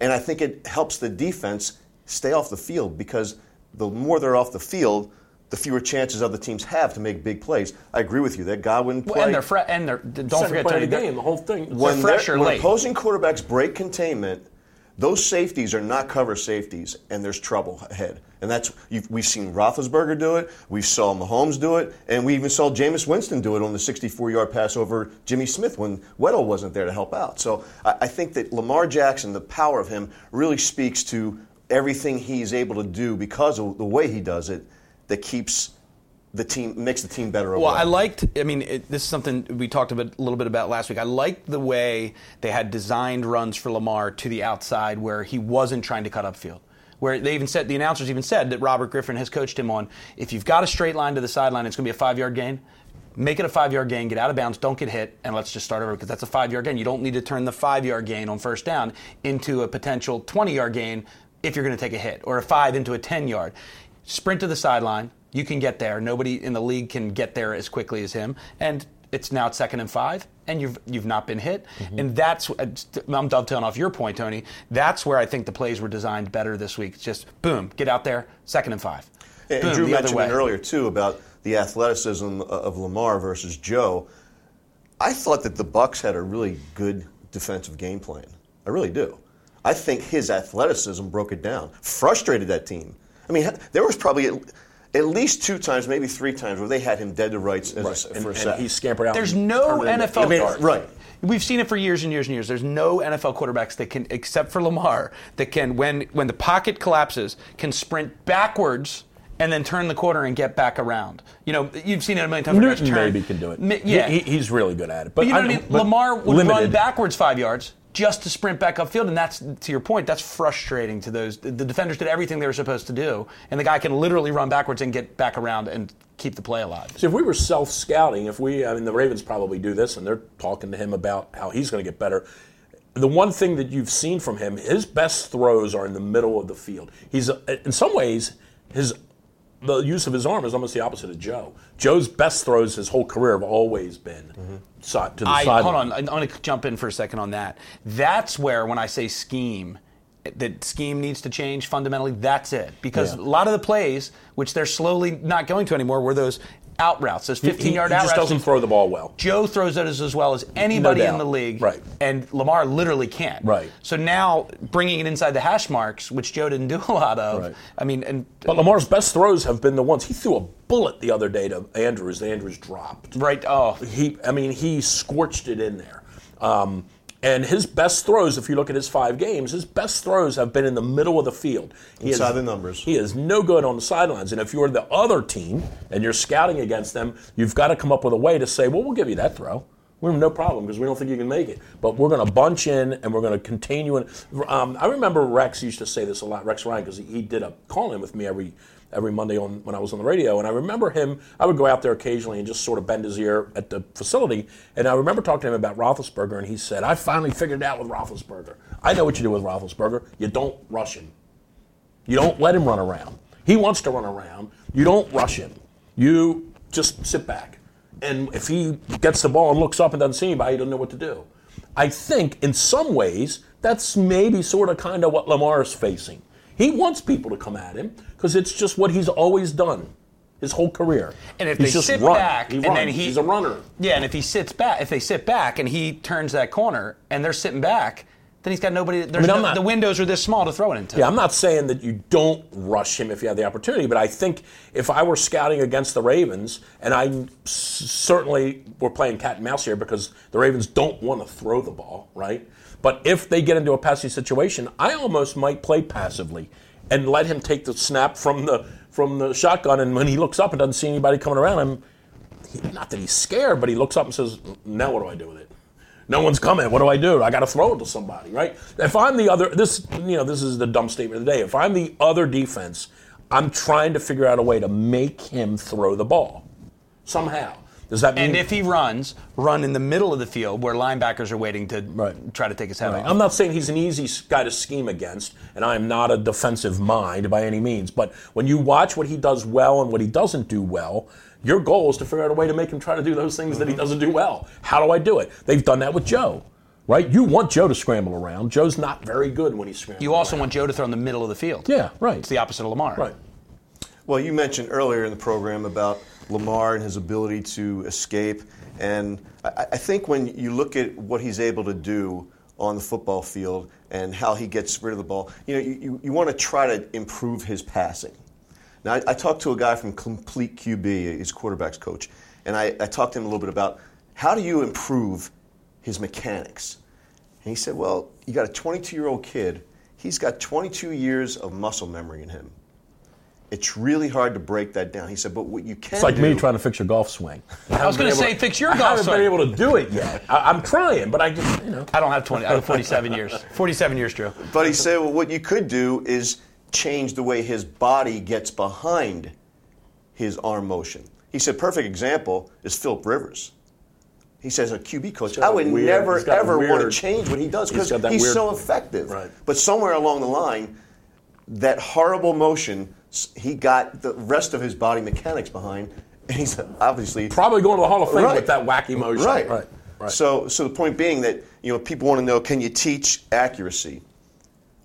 And I think it helps the defense stay off the field because the more they're off the field, the fewer chances other teams have to make big plays. I agree with you. That Godwin play. Well, and they're fre- and they're don't second forget play Tony, the game, the whole thing. when, fresh they're- or when late. opposing quarterbacks break containment, those safeties are not cover safeties, and there's trouble ahead. And that's you've, we've seen Roethlisberger do it, we saw Mahomes do it, and we even saw Jameis Winston do it on the 64-yard pass over Jimmy Smith when Weddle wasn't there to help out. So I, I think that Lamar Jackson, the power of him, really speaks to everything he's able to do because of the way he does it. That keeps the team makes the team better. Well. I liked. I mean, it, this is something we talked a, bit, a little bit about last week. I liked the way they had designed runs for Lamar to the outside, where he wasn't trying to cut upfield. Where they even said the announcers even said that Robert Griffin has coached him on if you've got a straight line to the sideline, it's going to be a five yard gain. Make it a five yard gain, get out of bounds, don't get hit, and let's just start over because that's a five yard gain. You don't need to turn the five yard gain on first down into a potential 20 yard gain if you're going to take a hit, or a five into a 10 yard. Sprint to the sideline, you can get there. Nobody in the league can get there as quickly as him. And it's now second and five, and you've you've not been hit. Mm-hmm. And that's uh, I'm dovetailing off your point, Tony. That's where I think the plays were designed better this week. It's just boom, get out there, second and five. And boom, Drew the other mentioned way. it earlier too about the athleticism of Lamar versus Joe. I thought that the Bucks had a really good defensive game plan. I really do. I think his athleticism broke it down, frustrated that team. I mean, there was probably at, at least two times, maybe three times, where they had him dead to rights as a, and, for a and he scampered out. There's no turned it into NFL eight I mean, right. We've seen it for years and years and years. There's no NFL quarterbacks that can, except for Lamar, that can, when when the pocket collapses, can sprint backwards and then turn the corner and get back around. You know, you've seen it a million times. where guys Newton maybe can do it. Yeah, He- he- he's really good at it. But you know what I mean? Lamar would limited. run backwards five yards, just to sprint back upfield. And that's, to your point, that's frustrating to those. The defenders did everything they were supposed to do, and the guy can literally run backwards and get back around and keep the play alive. See, if we were self scouting, if we, I mean, the Ravens probably do this, and they're talking to him about how he's going to get better. The one thing that you've seen from him, his best throws are in the middle of the field. He's, in some ways, his the use of his arm is almost the opposite of Joe. Joe's best throws his whole career have always been mm-hmm. side, to the I, side. Hold on, I want to jump in for a second on that. That's where, when I say scheme, that scheme needs to change fundamentally. That's it, because yeah. a lot of the plays, which they're slowly not going to anymore, were those out routes, those 15 he, yard he out just routes. doesn't throw the ball well. Joe throws it as, as well as anybody no in the league. Right. And Lamar literally can't. Right. So now bringing it inside the hash marks, which Joe didn't do a lot of. Right. I mean, and but Lamar's best throws have been the ones he threw a bullet the other day to Andrews. Andrews dropped. Right. Oh. He. I mean, he scorched it in there. Um, and his best throws, if you look at his five games, his best throws have been in the middle of the field. He Inside the numbers. He is no good on the sidelines. And if you're the other team and you're scouting against them, you've got to come up with a way to say, well, we'll give you that throw. We have no problem because we don't think you can make it. But we're going to bunch in and we're going to continue. And um, I remember Rex used to say this a lot, Rex Ryan, because he, he did a call in with me every every Monday on when I was on the radio. And I remember him, I would go out there occasionally and just sort of bend his ear at the facility. And I remember talking to him about Roethlisberger, and he said, I finally figured it out with Roethlisberger. I know what you do with Roethlisberger. You don't rush him. You don't let him run around. He wants to run around. You don't rush him. You just sit back. And if he gets the ball and looks up and doesn't see anybody, he doesn't know what to do. I think in some ways, that's maybe sort of kind of what Lamar is facing. He wants people to come at him because it's just what he's always done his whole career. And if he's they sit run. back, he and then he, he's a runner. Yeah, and if he sits back, if they sit back and he turns that corner and they're sitting back, then he's got nobody. There's I mean, no, not, the windows are this small to throw it into. Yeah, I'm not saying that you don't rush him if you have the opportunity, but I think if I were scouting against the Ravens, and I certainly we're playing cat and mouse here because the Ravens don't want to throw the ball, right? But if they get into a passing situation, I almost might play passively and let him take the snap from the from the shotgun. And when he looks up and doesn't see anybody coming around him, he, not that he's scared, but he looks up and says, "Now what do I do with it? No one's coming. What do I do? I got to throw it to somebody, right? If I'm the other, this you know, this is the dumb statement of the day. If I'm the other defense, I'm trying to figure out a way to make him throw the ball somehow. Does that mean? And if he runs, run in the middle of the field where linebackers are waiting to right. try to take his head right. off. I'm not saying he's an easy guy to scheme against, and I am not a defensive mind by any means. But when you watch what he does well and what he doesn't do well, your goal is to figure out a way to make him try to do those things that he mm-hmm. doesn't do well. How do I do it? They've done that with Joe. Right? You want Joe to scramble around. Joe's not very good when he scrambles. You also around. want Joe to throw in the middle of the field. Yeah, right. It's the opposite of Lamar. Right. Well, you mentioned earlier in the program about Lamar and his ability to escape. And I, I think when you look at what he's able to do on the football field and how he gets rid of the ball, you know, you, you, you want to try to improve his passing. Now, I, I, talked to a guy from Complete QB, his quarterback's coach, and I, I talked to him a little bit about how do you improve his mechanics? And he said, well, you got a 22 year old kid, he's got 22 years of muscle memory in him it's really hard to break that down. He said, but what you can It's like do, me trying to fix your golf swing. I, was going to say, fix your golf swing. I golf haven't swing. been able to do it yet. I, am trying, but I just, you know. I don't have 20. I have 47 years. 47 years, Drew. But he said, well, what you could do is change the way his body gets behind his arm motion. He said, perfect example is Philip Rivers. He says, a QB coach, I would weird, never, ever weird, want to change what he does because he's, he's so effective. Right. But somewhere along the line, that horrible motion he got the rest of his body mechanics behind, and he's obviously probably going to the Hall of Fame right. with that wacky motion. Right. right, right. So, so the point being that you know people want to know: Can you teach accuracy?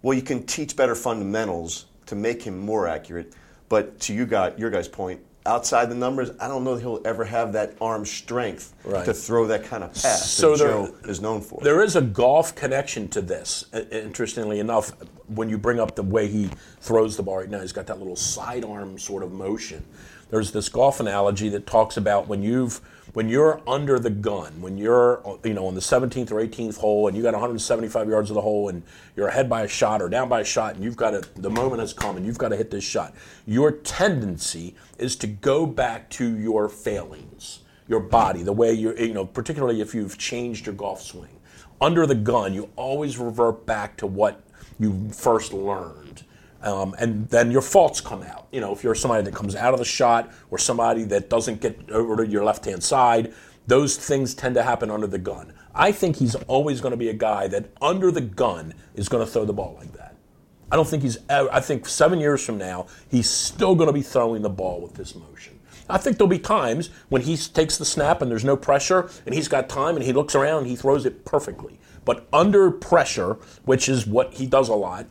Well, you can teach better fundamentals to make him more accurate. But to you guys, your guys' point, outside the numbers, I don't know that he'll ever have that arm strength right. to throw that kind of pass so that there, Joe is known for. There is a golf connection to this. Interestingly enough, when you bring up the way he throws the ball right now, he's got that little sidearm sort of motion. There's this golf analogy that talks about when you've when you're under the gun, when you're you know on the 17th or 18th hole and you got 175 yards of the hole and you're ahead by a shot or down by a shot and you've got to the moment has come and you've got to hit this shot. Your tendency is to go back to your failings, your body, the way you're you know particularly if you've changed your golf swing under the gun, you always revert back to what you first learned. Um, and then your faults come out. You know, if you're somebody that comes out of the shot or somebody that doesn't get over to your left hand side, those things tend to happen under the gun. I think he's always going to be a guy that under the gun is going to throw the ball like that. I don't think he's ever, I think seven years from now, he's still going to be throwing the ball with this motion. I think there'll be times when he takes the snap and there's no pressure and he's got time and he looks around and he throws it perfectly. But under pressure, which is what he does a lot,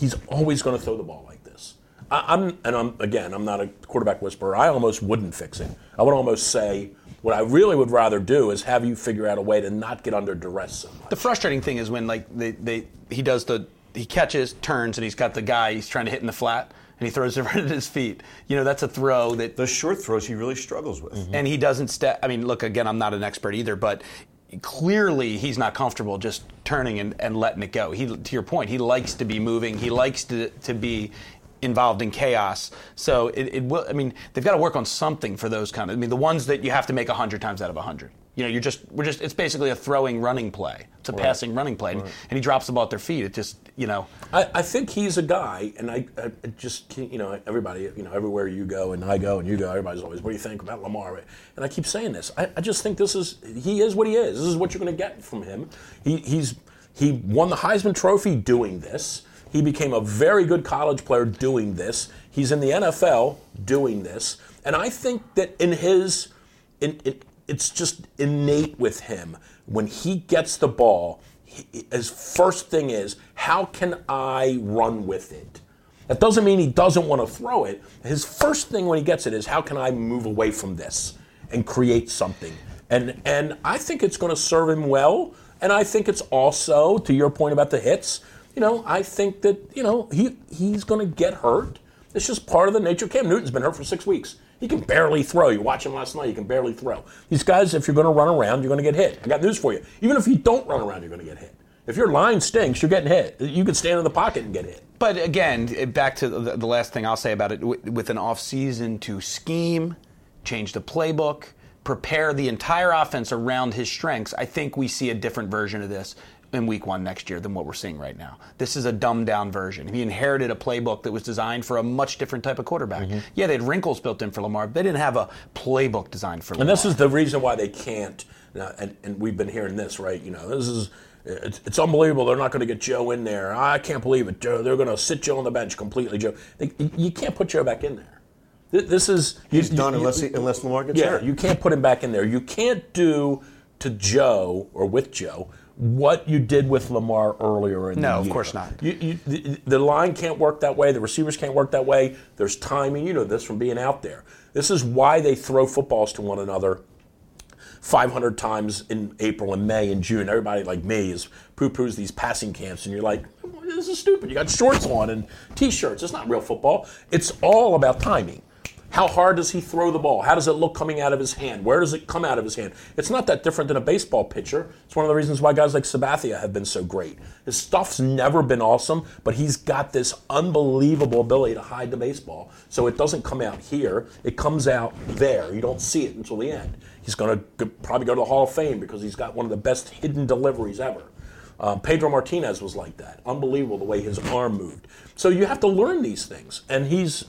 he's always going to throw the ball like this. I, am and I'm again, I'm not a quarterback whisperer. I almost wouldn't fix it. I would almost say what I really would rather do is have you figure out a way to not get under duress so much. The frustrating thing is when like they, they he does the he catches, turns, and he's got the guy he's trying to hit in the flat, and he throws it right at his feet. You know, that's a throw that those short throws he really struggles with. Mm-hmm. And he doesn't step. I mean, look again. I'm not an expert either, but clearly he's not comfortable just turning and, and letting it go. He, to your point, he likes to be moving. He likes to, to be involved in chaos. So it, it will. I mean, they've got to work on something for those kind of. I mean, the ones that you have to make hundred times out of hundred. You know, you're just we're just it's basically a throwing running play. It's a right. passing running play, right. and he drops the ball at their feet. It just you know. I, I think he's a guy, and I, I just you know everybody you know everywhere you go and I go and you go, everybody's always what do you think about Lamar? And I keep saying this. I, I just think this is he is what he is. This is what you're going to get from him. He, he's he won the Heisman Trophy doing this. He became a very good college player doing this. He's in the NFL doing this. And I think that in his, in, it, it's just innate with him. When he gets the ball, his first thing is, how can I run with it? That doesn't mean he doesn't want to throw it. His first thing when he gets it is, how can I move away from this and create something? And, and I think it's going to serve him well. And I think it's also, to your point about the hits, you know, I think that, you know, he he's going to get hurt. It's just part of the nature. Cam Newton's been hurt for six weeks. He can barely throw. You watch him last night, he can barely throw. These guys, if you're going to run around, you're going to get hit. I got news for you. Even if you don't run around, you're going to get hit. If your line stinks, you're getting hit. You can stand in the pocket and get hit. But again, eh, back to the last thing I'll say about it with an offseason to scheme, change the playbook, prepare the entire offense around his strengths, I think we see a different version of this in week one next year than what we're seeing right now. This is a dumbed down version. He inherited a playbook that was designed for a much different type of quarterback. Mm-hmm. Yeah, they had wrinkles built in for Lamar, but they didn't have a playbook designed for Lamar. And this is the reason why they can't, and, and we've been hearing this, right? You know, this is. It's, it's unbelievable. They're not going to get Joe in there. I can't believe it. Joe, they're going to sit Joe on the bench completely. Joe, they, you can't put Joe back in there. This is he's you, done you, unless he, unless Lamar gets there? yeah, hurt. You can't put him back in there. You can't do to Joe or with Joe what you did with Lamar earlier in no, the year. No, of course not. You, you, the, the, line can't work that way. The receivers can't work that way. There's timing. You know this from being out there. This is why they throw footballs to one another 500 times in April and May and June. Everybody like me is poo-poos these passing camps, and you're like, this is stupid. You got shorts on and t-shirts. It's not real football. It's all about timing. How hard does he throw the ball? How does it look coming out of his hand? Where does it come out of his hand? It's not that different than a baseball pitcher. It's one of the reasons why guys like Sabathia have been so great. His stuff's never been awesome, but he's got this unbelievable ability to hide the baseball. So it doesn't come out here, it comes out there. You don't see it until the end. He's going to probably go to the Hall of Fame because he's got one of the best hidden deliveries ever. Um, Pedro Martinez was like that. Unbelievable the way his arm moved. So you have to learn these things. And he's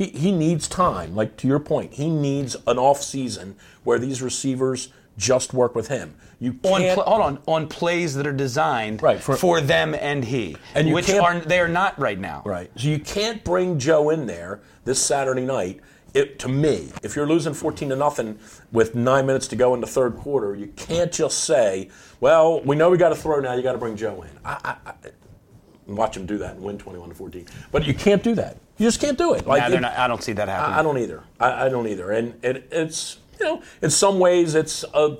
he, he needs time. Like to your point, he needs an off season where these receivers just work with him. You can't, on hold on on plays that are designed right, for, for them and he, and which are they are not right now. Right. So you can't bring Joe in there this Saturday night. It, to me, if you're losing 14 to nothing with nine minutes to go in the third quarter, you can't just say, "Well, we know we got to throw now. You got to bring Joe in." I, I, I, watch him do that and win 21 to 14. But you can't do that. You just can't do it. Like it, not, I don't see that happening. I, I don't either. I, I, don't either. And it, it's you know, in some ways, it's a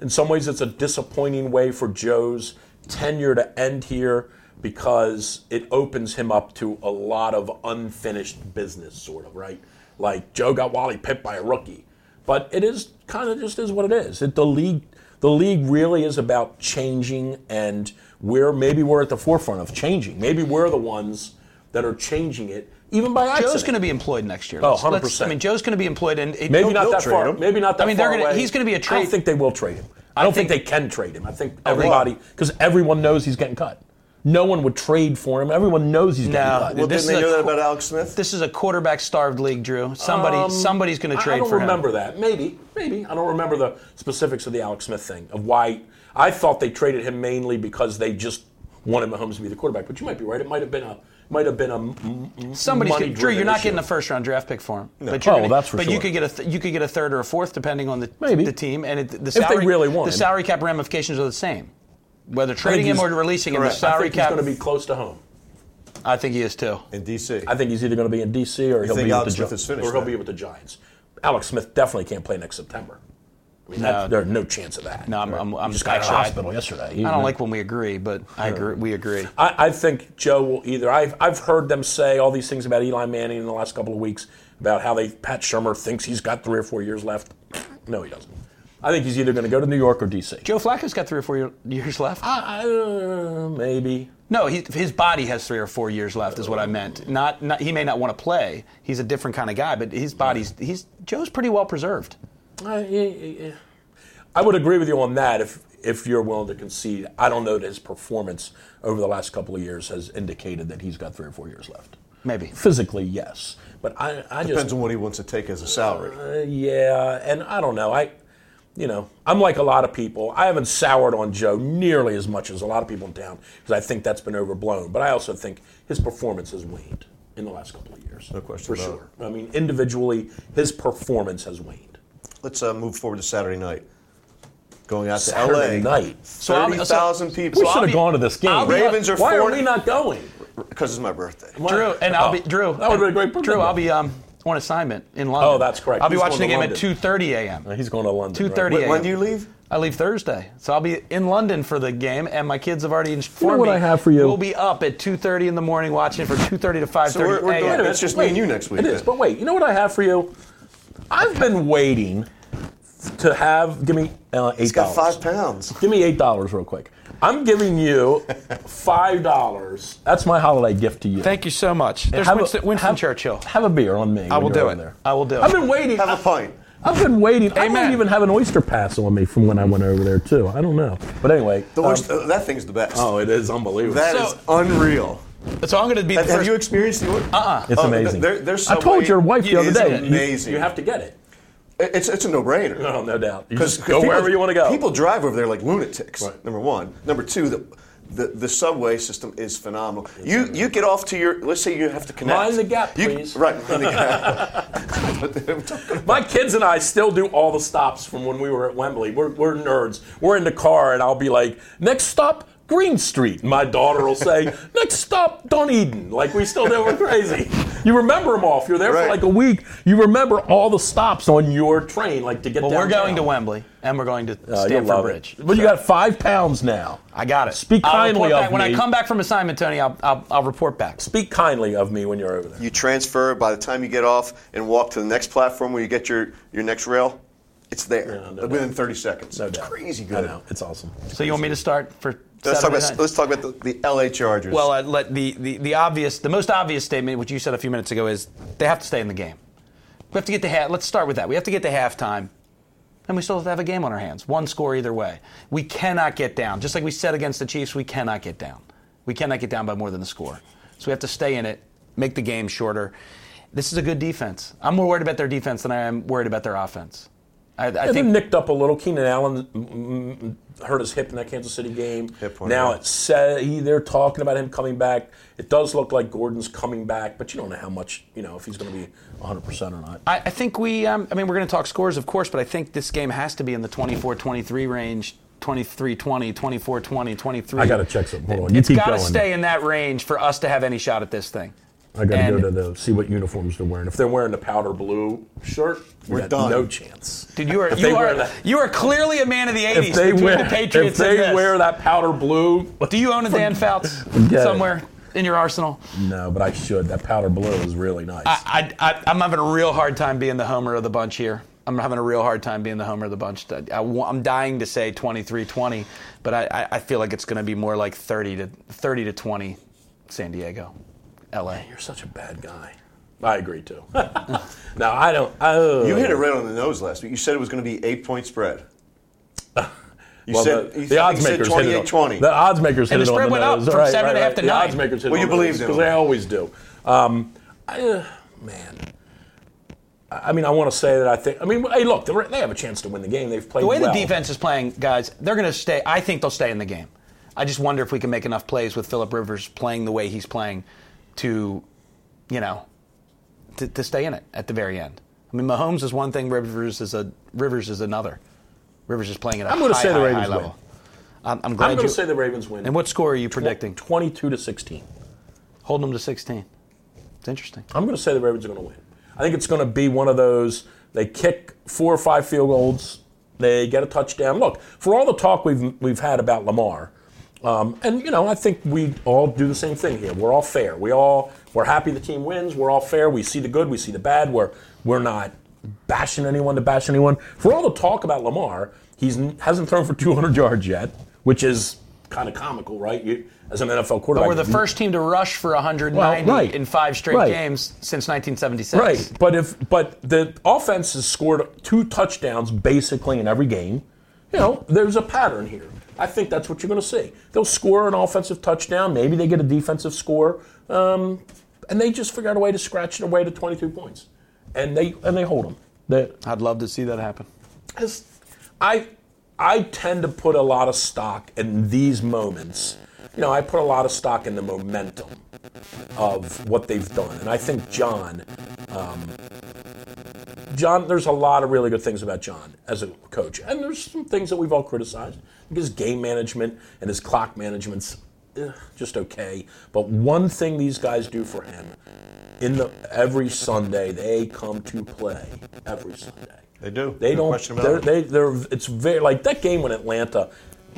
in some ways it's a disappointing way for Joe's tenure to end here because it opens him up to a lot of unfinished business, sort of right. Like Joe got Wally pipped by a rookie, but it is kind of just is what it is. It, the league, the league really is about changing, and we're maybe we're at the forefront of changing. Maybe we're the ones that are changing it even by accident. Joe's going to be employed next year. Oh, Let's- let's- 100%. I mean, Joe's going to be employed, and it- Maybe he'll- not that trade far. him. Maybe not that I mean, they're far gonna- away. he's gonna be a trade- don't think they will trade him. I don't think, think- they can trade him. I think everybody because everyone knows he's getting cut. No one would trade for him. Everyone knows he's getting No. cut. Well, This didn't they is a know that about Alex Smith? This is a quarterback-starved league, Drew. Somebody, Um, somebody's going to I- trade I don't for him. remember that. Maybe, maybe. I don't remember the specifics of the Alex Smith thing of why. I thought they traded him mainly because they just wanted Mahomes to be the quarterback. But you might be right. It might have been a might have been a m- m- Somebody's money gonna, Drew. You're not issue. getting a first-round draft pick for him. But Oh, you're gonna, that's for But you could get a th- you could get a third or a fourth depending on the Maybe. the team and it, the they salary. really want the salary cap ramifications are the same. Whether trading him or releasing him, the correct. I salary think cap. he's going to be close to home. I think he is too. in D.C. I think he's either going to be in D.C. or he'll be Alex with the Smith Gi- or he'll then? be with the Giants. Alex Smith definitely can't play next September. I mean, No. there's no chance of that. No, I'm, I'm, I'm just got out of actually. I- hospital yesterday. I don't like when we agree, but I agree. We agree. I, I think Joe will either. I've, I've heard them say all these things about Eli Manning in the last couple of weeks about how they Pat Shurmur thinks he's got three or four years left. No, he doesn't. I think he's either going to go to New York or D.C. Joe Flacco's got three or four year- years left. Uh, maybe. No, he, his body has three or four years left, is what I meant. Not, not he may not want to play. He's a different kind of guy, but his body's he's Joe's pretty well preserved. Uh, yeah, yeah, yeah. I would agree with you on that if if you're willing to concede. I don't know that his performance over the last couple of years has indicated that he's got three or four years left. Maybe. Physically, yes, but I, I Depends just on what he wants to take as a salary. uh, yeah, and I don't know. I, you know, I'm like a lot of people. I haven't soured on Joe nearly as much as a lot of people in town because I think that's been overblown. But I also think his performance has waned in the last couple of years. No question for about sure. I mean, individually, his performance has waned. Let's uh, move forward to Saturday night. Going out to Saturday L.A. night. So I'll- Thirty thousand people. We should I'll have be- gone to this game. I'll be- Ravens are Why four- are we not going? because it's my birthday. Drew and I'll Oh. be Drew. That would've been a great birthday Drew, I'll be um, on assignment in London. Oh, that's correct. I'll be He's watching the going game to at two thirty a.m. He's going to London. Two right? When, a.m. when do you leave? I leave Thursday, so I'll be in London for the game, and my kids have already informed what me. I have for you? We'll be up at two thirty in the morning watching it for two thirty to five So thirty we're- we're a.m. doing it. It's just me and you next week, It is, then. but wait. You know what I have for you? I've been waiting to have. Give me uh, eight He's got dollars. five pounds. Give me eight dollars real quick. I'm giving you five dollars. That's my holiday gift to you. Thank you so much. There's Have a- Winston, Winston have- Churchill. Have a beer on me. I will do it. There. I will do it. I've been waiting. Have a pint. I've been waiting. I Amen. might even have an oyster pass on me from when I went over there too. I don't know. But anyway. The um, that thing's the best. oh, it is unbelievable. That is So- unreal. So I'm going to be the Have, have first. you experienced the oyster? Uh-uh. it's oh, amazing. Their, their I told your wife the other day. amazing. You have to get it. It's, it's a no-brainer. No, no doubt. You Because just go wherever you want to go. People drive over there like lunatics. Right. Number one. Number two, the, the the subway system is phenomenal. You you get off to your let's say you have to connect. Mind the gap, You- please. Right. The gap. My kids and I still do all the stops from when we were at Wembley. We're, we're nerds. We're in the car, and I'll be like, next stop, Green Street. My daughter will say, next stop, Dunedin. Like, we still do. We're crazy. You remember them all. If you're there Right. for like a week, you remember all the stops on your train, like to get well, we're going to Wembley, and we're going to Uh, you'll Stamford Bridge. It. But you got five pounds now. I got it. Speak I'll kindly report back. of When me. I come back from assignment, Tony, I'll, I'll, I'll report back. Speak kindly of me when you're over there. you transfer by the time you get off and walk to the next platform where you get your, your next rail. It's there Yeah, no within doubt. 30 seconds. No it's doubt. crazy I good. know. It's awesome. So you want me to start for Let's talk about let's talk about the, the LA Chargers. Well, uh, let the, the, the obvious, the most obvious statement, which you said a few minutes ago, is they have to stay in the game. We have to get to half. Let's start with that. We have to get to halftime, and we still have to have a game on our hands. One score either way. We cannot get down. Just like we said against the Chiefs, we cannot get down. We cannot get down by more than the score. So we have to stay in it, make the game shorter. This is a good defense. I'm more worried about their defense than I am worried about their offense. I, I I think think nicked up a little. Keenan Allen mm, mm, hurt his hip in that Kansas City game. Hip one, now yeah. it's said he, they're talking about him coming back. It does look like Gordon's coming back, but you don't know how much you know if he's going to be 100 percent or not. I, I think we, um, I mean, we're going to talk scores, of course, but I think this game has to be in the 24 23 range, 23 20, 24 20, 23. I gotta check something. Hold on. You It's keep got to stay in that range for us to have any shot at this thing. I got to go to the see what uniforms they're wearing. If they're wearing the powder blue shirt, we We're got done. No chance. Dude, you are, you, are, that- you are clearly a man of the 80s If they wear, the Patriots if they and this. wear that powder blue, Do you own a Dan Fouts it. somewhere in your arsenal? no, but I should. That powder blue is really nice. I, I, I'm having a real hard time being the homer of the bunch here. I'm having a real hard time being the homer of the bunch. I, am dying to say 23-20, but I, I, I feel like it's going to be more like 30 to 30 to 20, San Diego. LA. You're such a bad guy. I agree too. no, I don't. Oh. You hit it right on the nose last week. You said it was going to be eight point spread. You Well, said the, you the odds you said makers hit it on- 28-20. The odds makers hit And it the on spread the went up nose. from right, seven right, and a half to the nine. odds makers hit Well, it you believe believed because them. they always do. Um, I, uh, man, I mean, I want to say that I think. I mean, hey, look, they're- they have a chance to win the game. They've played The way well. the defense is playing, guys, they're going to stay. I think they'll stay in the game. I just wonder if we can make enough plays with Philip Rivers playing the way he's playing to, you know, to, to stay in it at the very end. I mean, Mahomes is one thing. Rivers is a Rivers is another. Rivers is playing at a I'm gonna say the Ravens high level. win. I'm, I'm I'm going to say the Ravens win. and what score are you predicting? Twenty-two to sixteen. Holding them to 16. It's interesting. I'm going to say the Ravens are going to win. I think it's going to be one of those. They kick four or five field goals. They get a touchdown. Look, for all the talk we've we've had about Lamar, um, and you know, I think we all do the same thing here. We're all fair. We all we're happy the team wins. We're all fair. We see the good. We see the bad. We're we're not bashing anyone to bash anyone. For all the talk about Lamar, he's hasn't thrown for 200 yards yet, which is kind of comical, right? You, as an NFL quarterback, But we're the first team to rush for 190 Well, right. in five straight Right. games since 1976. Right, but if but the offense has scored two touchdowns basically in every game, you know, there's a pattern here. I think that's what you're going to see. They'll score an offensive touchdown, maybe they get a defensive score, um, and they just figure out a way to scratch it away to 22 points, and they and they hold them. They, I'd love to see that happen. I I tend to put a lot of stock in these moments. You know, I put a lot of stock in the momentum of what they've done, and I think John. Um, John, there's a lot of really good things about John as a coach, and there's some things that we've all criticized. His game management and his clock management's eh, just okay. But one thing these guys do for him, in the every Sunday they come to play every Sunday. They do. They No don't. question about they're, it. they, they're. It's very like that game when Atlanta,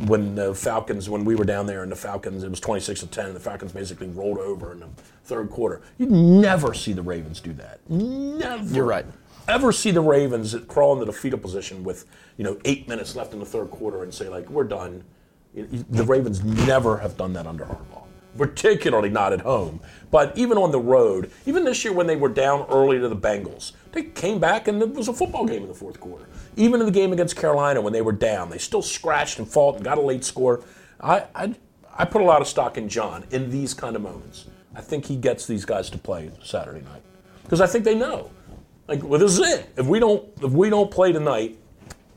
when the Falcons, when we were down there, and the Falcons, it was twenty six to ten, and the Falcons basically rolled over in the third quarter. You'd never see the Ravens do that. Never. You're right. Ever see the Ravens crawl into the fetal position with you know eight minutes left in the third quarter and say like we're done? The Ravens never have done that under Harbaugh particularly not at home. But even on the road, even this year when they were down early to the Bengals, they came back and it was a football game in the fourth quarter. Even in the game against Carolina when they were down, they still scratched and fought and got a late score. I, I, I put a lot of stock in John in these kind of moments. I think he gets these guys to play Saturday night because I think they know. Like, well, this is it. If we don't, if we don't play tonight,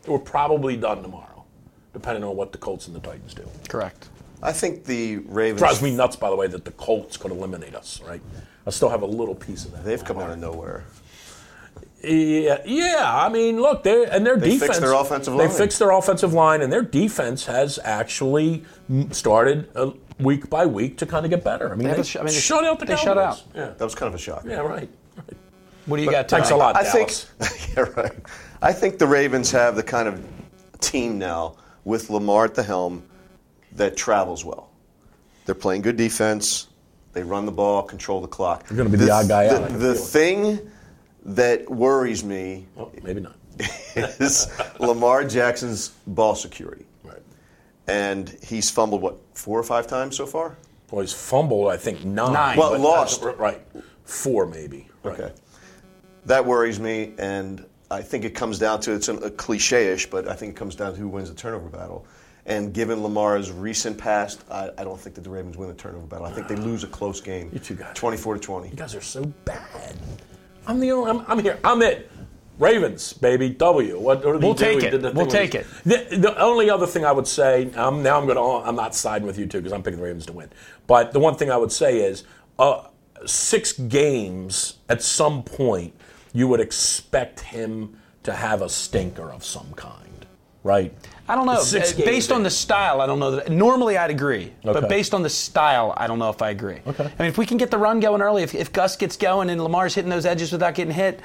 we're probably done tomorrow, depending on what the Colts and the Titans do. Correct. I think the Ravens. It drives me nuts, by the way, that the Colts could eliminate us. Right? I still have a little piece of that. They've come out of nowhere. Yeah, yeah. I mean, look, they and their They defense. fixed their offensive line. They fixed their offensive line, and their defense has actually started uh, week by week to kind of get better. I mean, They they, sh- I mean, they- shut out the they Cowboys. shut out. Yeah, That was kind of a shock. yeah, right. right. What do you But got? thanks a lot, I Dallas. think, yeah, right. I think the Ravens have the kind of team now with Lamar at the helm that travels well. They're playing good defense. They run the ball, control the clock. You're gonna be the odd guy the, out, I can The thing that worries me Oh, maybe not. is Lamar Jackson's ball security. Right. And he's fumbled what four or five times so far. Well, he's fumbled. I think nine. Nine. Well, but lost. that's- Right. Four maybe. Right. Okay. That worries me, and I think it comes down to it's a, a cliche-ish, but I think it comes down to who wins the turnover battle. And given Lamar's recent past, I, I don't think that the Ravens win the turnover battle. I think they lose a close game, You two guys. twenty-four to twenty. You guys are so bad. I'm the only. I'm, I'm here. I'm it. Ravens, baby. W. What, what We'll take He it. the We'll take with- The, the only other thing I would say, um, now I'm going to. I'm not siding with you two because I'm picking the Ravens to win. But the one thing I would say is, uh, six games at some point, you would expect him to have a stinker of some kind, right? I don't know. Six Uh, based on the style, I don't know that. Normally, I'd agree, Okay. but based on the style, I don't know if I agree. Okay. I mean, if we can get the run going early, if, if Gus gets going and Lamar's hitting those edges without getting hit,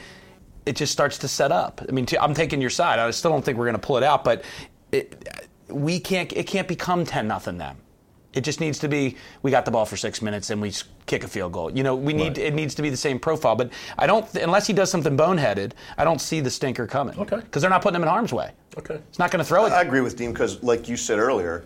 it just starts to set up. I mean, t- I'm taking your side. I still don't think we're going to pull it out, but it, we can't. It can't become ten nothing them. It just needs to be we got the ball for six minutes and we kick a field goal. You know, we need Right. it needs to be the same profile. But I don't unless he does something boneheaded. I don't see the stinker coming. Okay. because they're not putting him in harm's way. Okay. It's not going to throw it. I agree with Dean because, like you said earlier,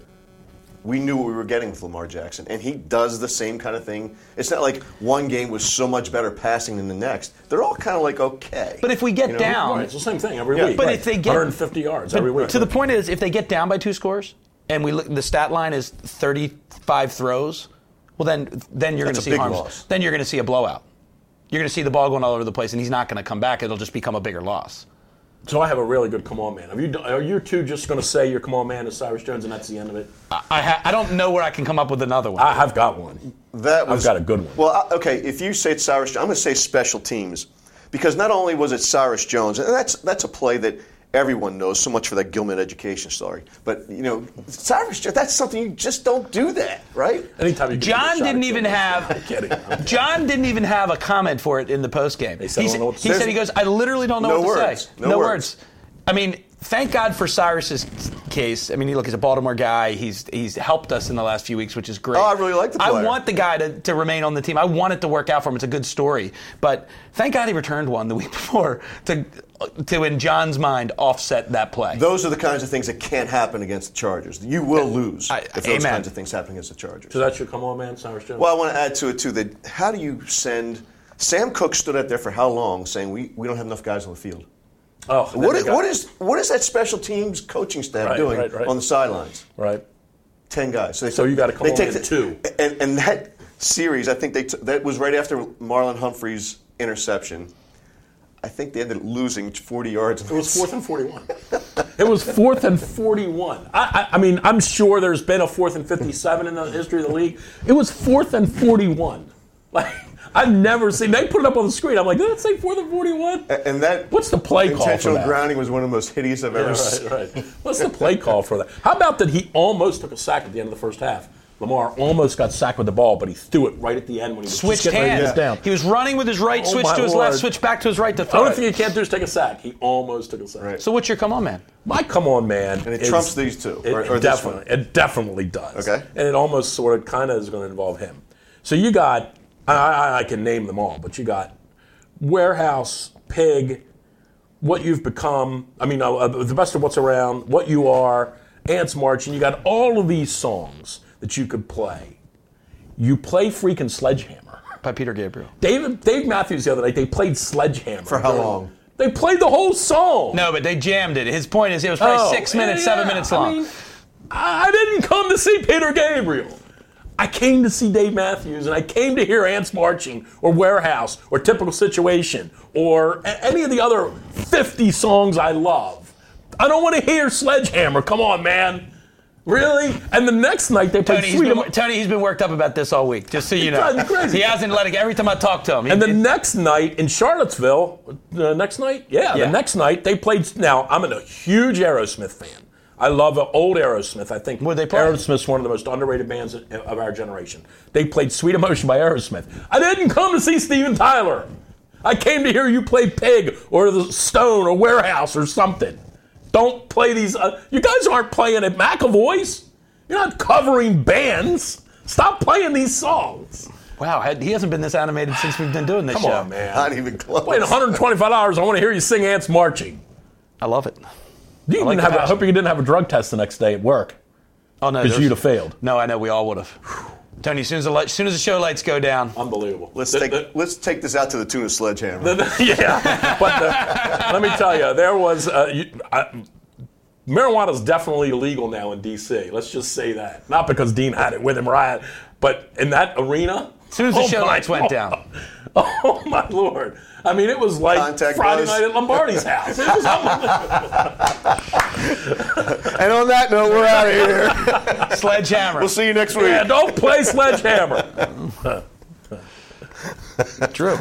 we knew what we were getting with Lamar Jackson, and he does the same kind of thing. It's not like one game was so much better passing than the next. They're all kind of like okay. But if we get You know? down, Right, it's the same thing every Yeah. week. But right. if they get 150 yards every week. To the point is, if they get down by two scores, and we look, the stat line is 35 throws, well then then you're going That's to a see big harms. loss. Then you're going to see a blowout. You're going to see the ball going all over the place, and he's not going to come back. It'll just become a bigger loss. So I have a really good come on man. Have you, are you two just going to say your come on man is Cyrus Jones and that's the end of it? I I, ha- I don't know where I can come up with another one. I have got one. That was I've got a good one. Well, okay, if you say it's Cyrus, I'm going to say special teams, because not only was it Cyrus Jones, and that's that's a play that everyone knows so much for that Gilman education story, but you know, Cyrus, Jones, that's something you just don't do that, right? Anytime you John didn't even Jones. have. Kidding. John didn't even have a comment for it in the post game. He, said, "I don't know what to he said he goes, I literally don't know No what to words. say. No words. I mean, thank God for Cyrus's case. I mean, look, he's a Baltimore guy. He's he's helped us in the last few weeks, which is great. Oh, I really like the player. I want the guy to, to remain on the team. I want it to work out for him. It's a good story. But thank God he returned one the week before to to in John's mind offset that play. Those are the kinds of things that can't happen against the Chargers. You will lose I- if those amen. kinds of things happen against the Chargers. So that's your come on man, Cyrus Jones? Well, I want to add to it too that how do you send? Sam Koch stood out there for how long, saying we, we don't have enough guys on the field. Oh, then What they is, got- what is what is that special teams coaching staff Right, doing right, right. on the sidelines? Right. Ten guys. So, they, So you gotta come they take in the- two. And, and that series, I think they t- that was right after Marlon Humphrey's interception. I think they ended up losing 40 yards. It was fourth and 41. it was fourth and 41. I, I, I mean, I'm sure there's been a fourth and 57 in the history of the league. It was fourth and 41. Like, I've never seen, they put it up on the screen. I'm like, did it say fourth and 41? And that What's the play call intentional grounding was one of the most hideous I've ever Yeah, seen. right, right. What's the play call for that? How about that he almost took a sack at the end of the first half? Lamar almost got sacked with the ball, but he threw it right at the end when he was Switched just getting ready to hands. get down. He was running with his right, Oh, switched to his Lord. left, switched back to his right to throw. The throw. only thing you can't do is take a sack. He almost took a sack. Right. So what's your come on, man? My come on, man. And it is- trumps these two, It, or- it or this definitely, one. it definitely does. Okay. And it almost sort of kind of is going to involve him. So you got, I, I, I can name them all, but you got warehouse, pig, what you've become. I mean, uh, the best of what's around, what you are, ants marching. You got all of these songs that you could play. You play freaking Sledgehammer. By Peter Gabriel. David, Dave Matthews the other night, they played Sledgehammer. For how long? They played the whole song. No, but they jammed it. His point is it was probably Oh, six minutes, yeah. seven minutes I long. mean, I I didn't come to see Peter Gabriel. I came to see Dave Matthews, and I came to hear Ants Marching, or Warehouse, or Typical Situation, or any of the other 50 songs I love. I don't want to hear Sledgehammer. Come on, man. Really? And the next night they played Tony, he's Sweet been, Tony, he's been worked up about this all week, just so you know. He hasn't let it, every time I talk to him. he- And the it- next night in Charlottesville, the next night, yeah, Yeah. the next night they played. Now I'm a huge Aerosmith fan. I love uh, old Aerosmith. I think What'd they play? Aerosmith's one of the most underrated bands of of our generation. They played "Sweet Emotion" by Aerosmith. I didn't come to see Steven Tyler. I came to hear you play Pig or the Stone or Warehouse or something. Don't play these. Uh, you guys aren't playing at McAvoy's. You're not covering bands. Stop playing these songs. wow, he hasn't been this animated since we've been doing this Come show. on, man. Not even close. Playing 125 hours. I want to hear you sing "Ants Marching." I love it. You didn't like the have. I hope you didn't have a drug test the next day at work Oh no, because you'd have failed. No, I know we all would have. Tony, as soon as the light, as soon as the show lights go down, Unbelievable. Let's The- take the- let's take this out to the tune of Sledgehammer. yeah, but the, let me tell you, there was uh, you, I, marijuana is definitely illegal now in D.C. Let's just say that, not because Dean had it with him, right? But in that arena, as soon as the oh show my lights went Lord. down. Oh my lord! I mean, it was like Contact Friday buzz. night at Lombardi's house. It was and on that note, we're out of here. Sledgehammer. we'll see you next week. yeah, don't play sledgehammer. Drew.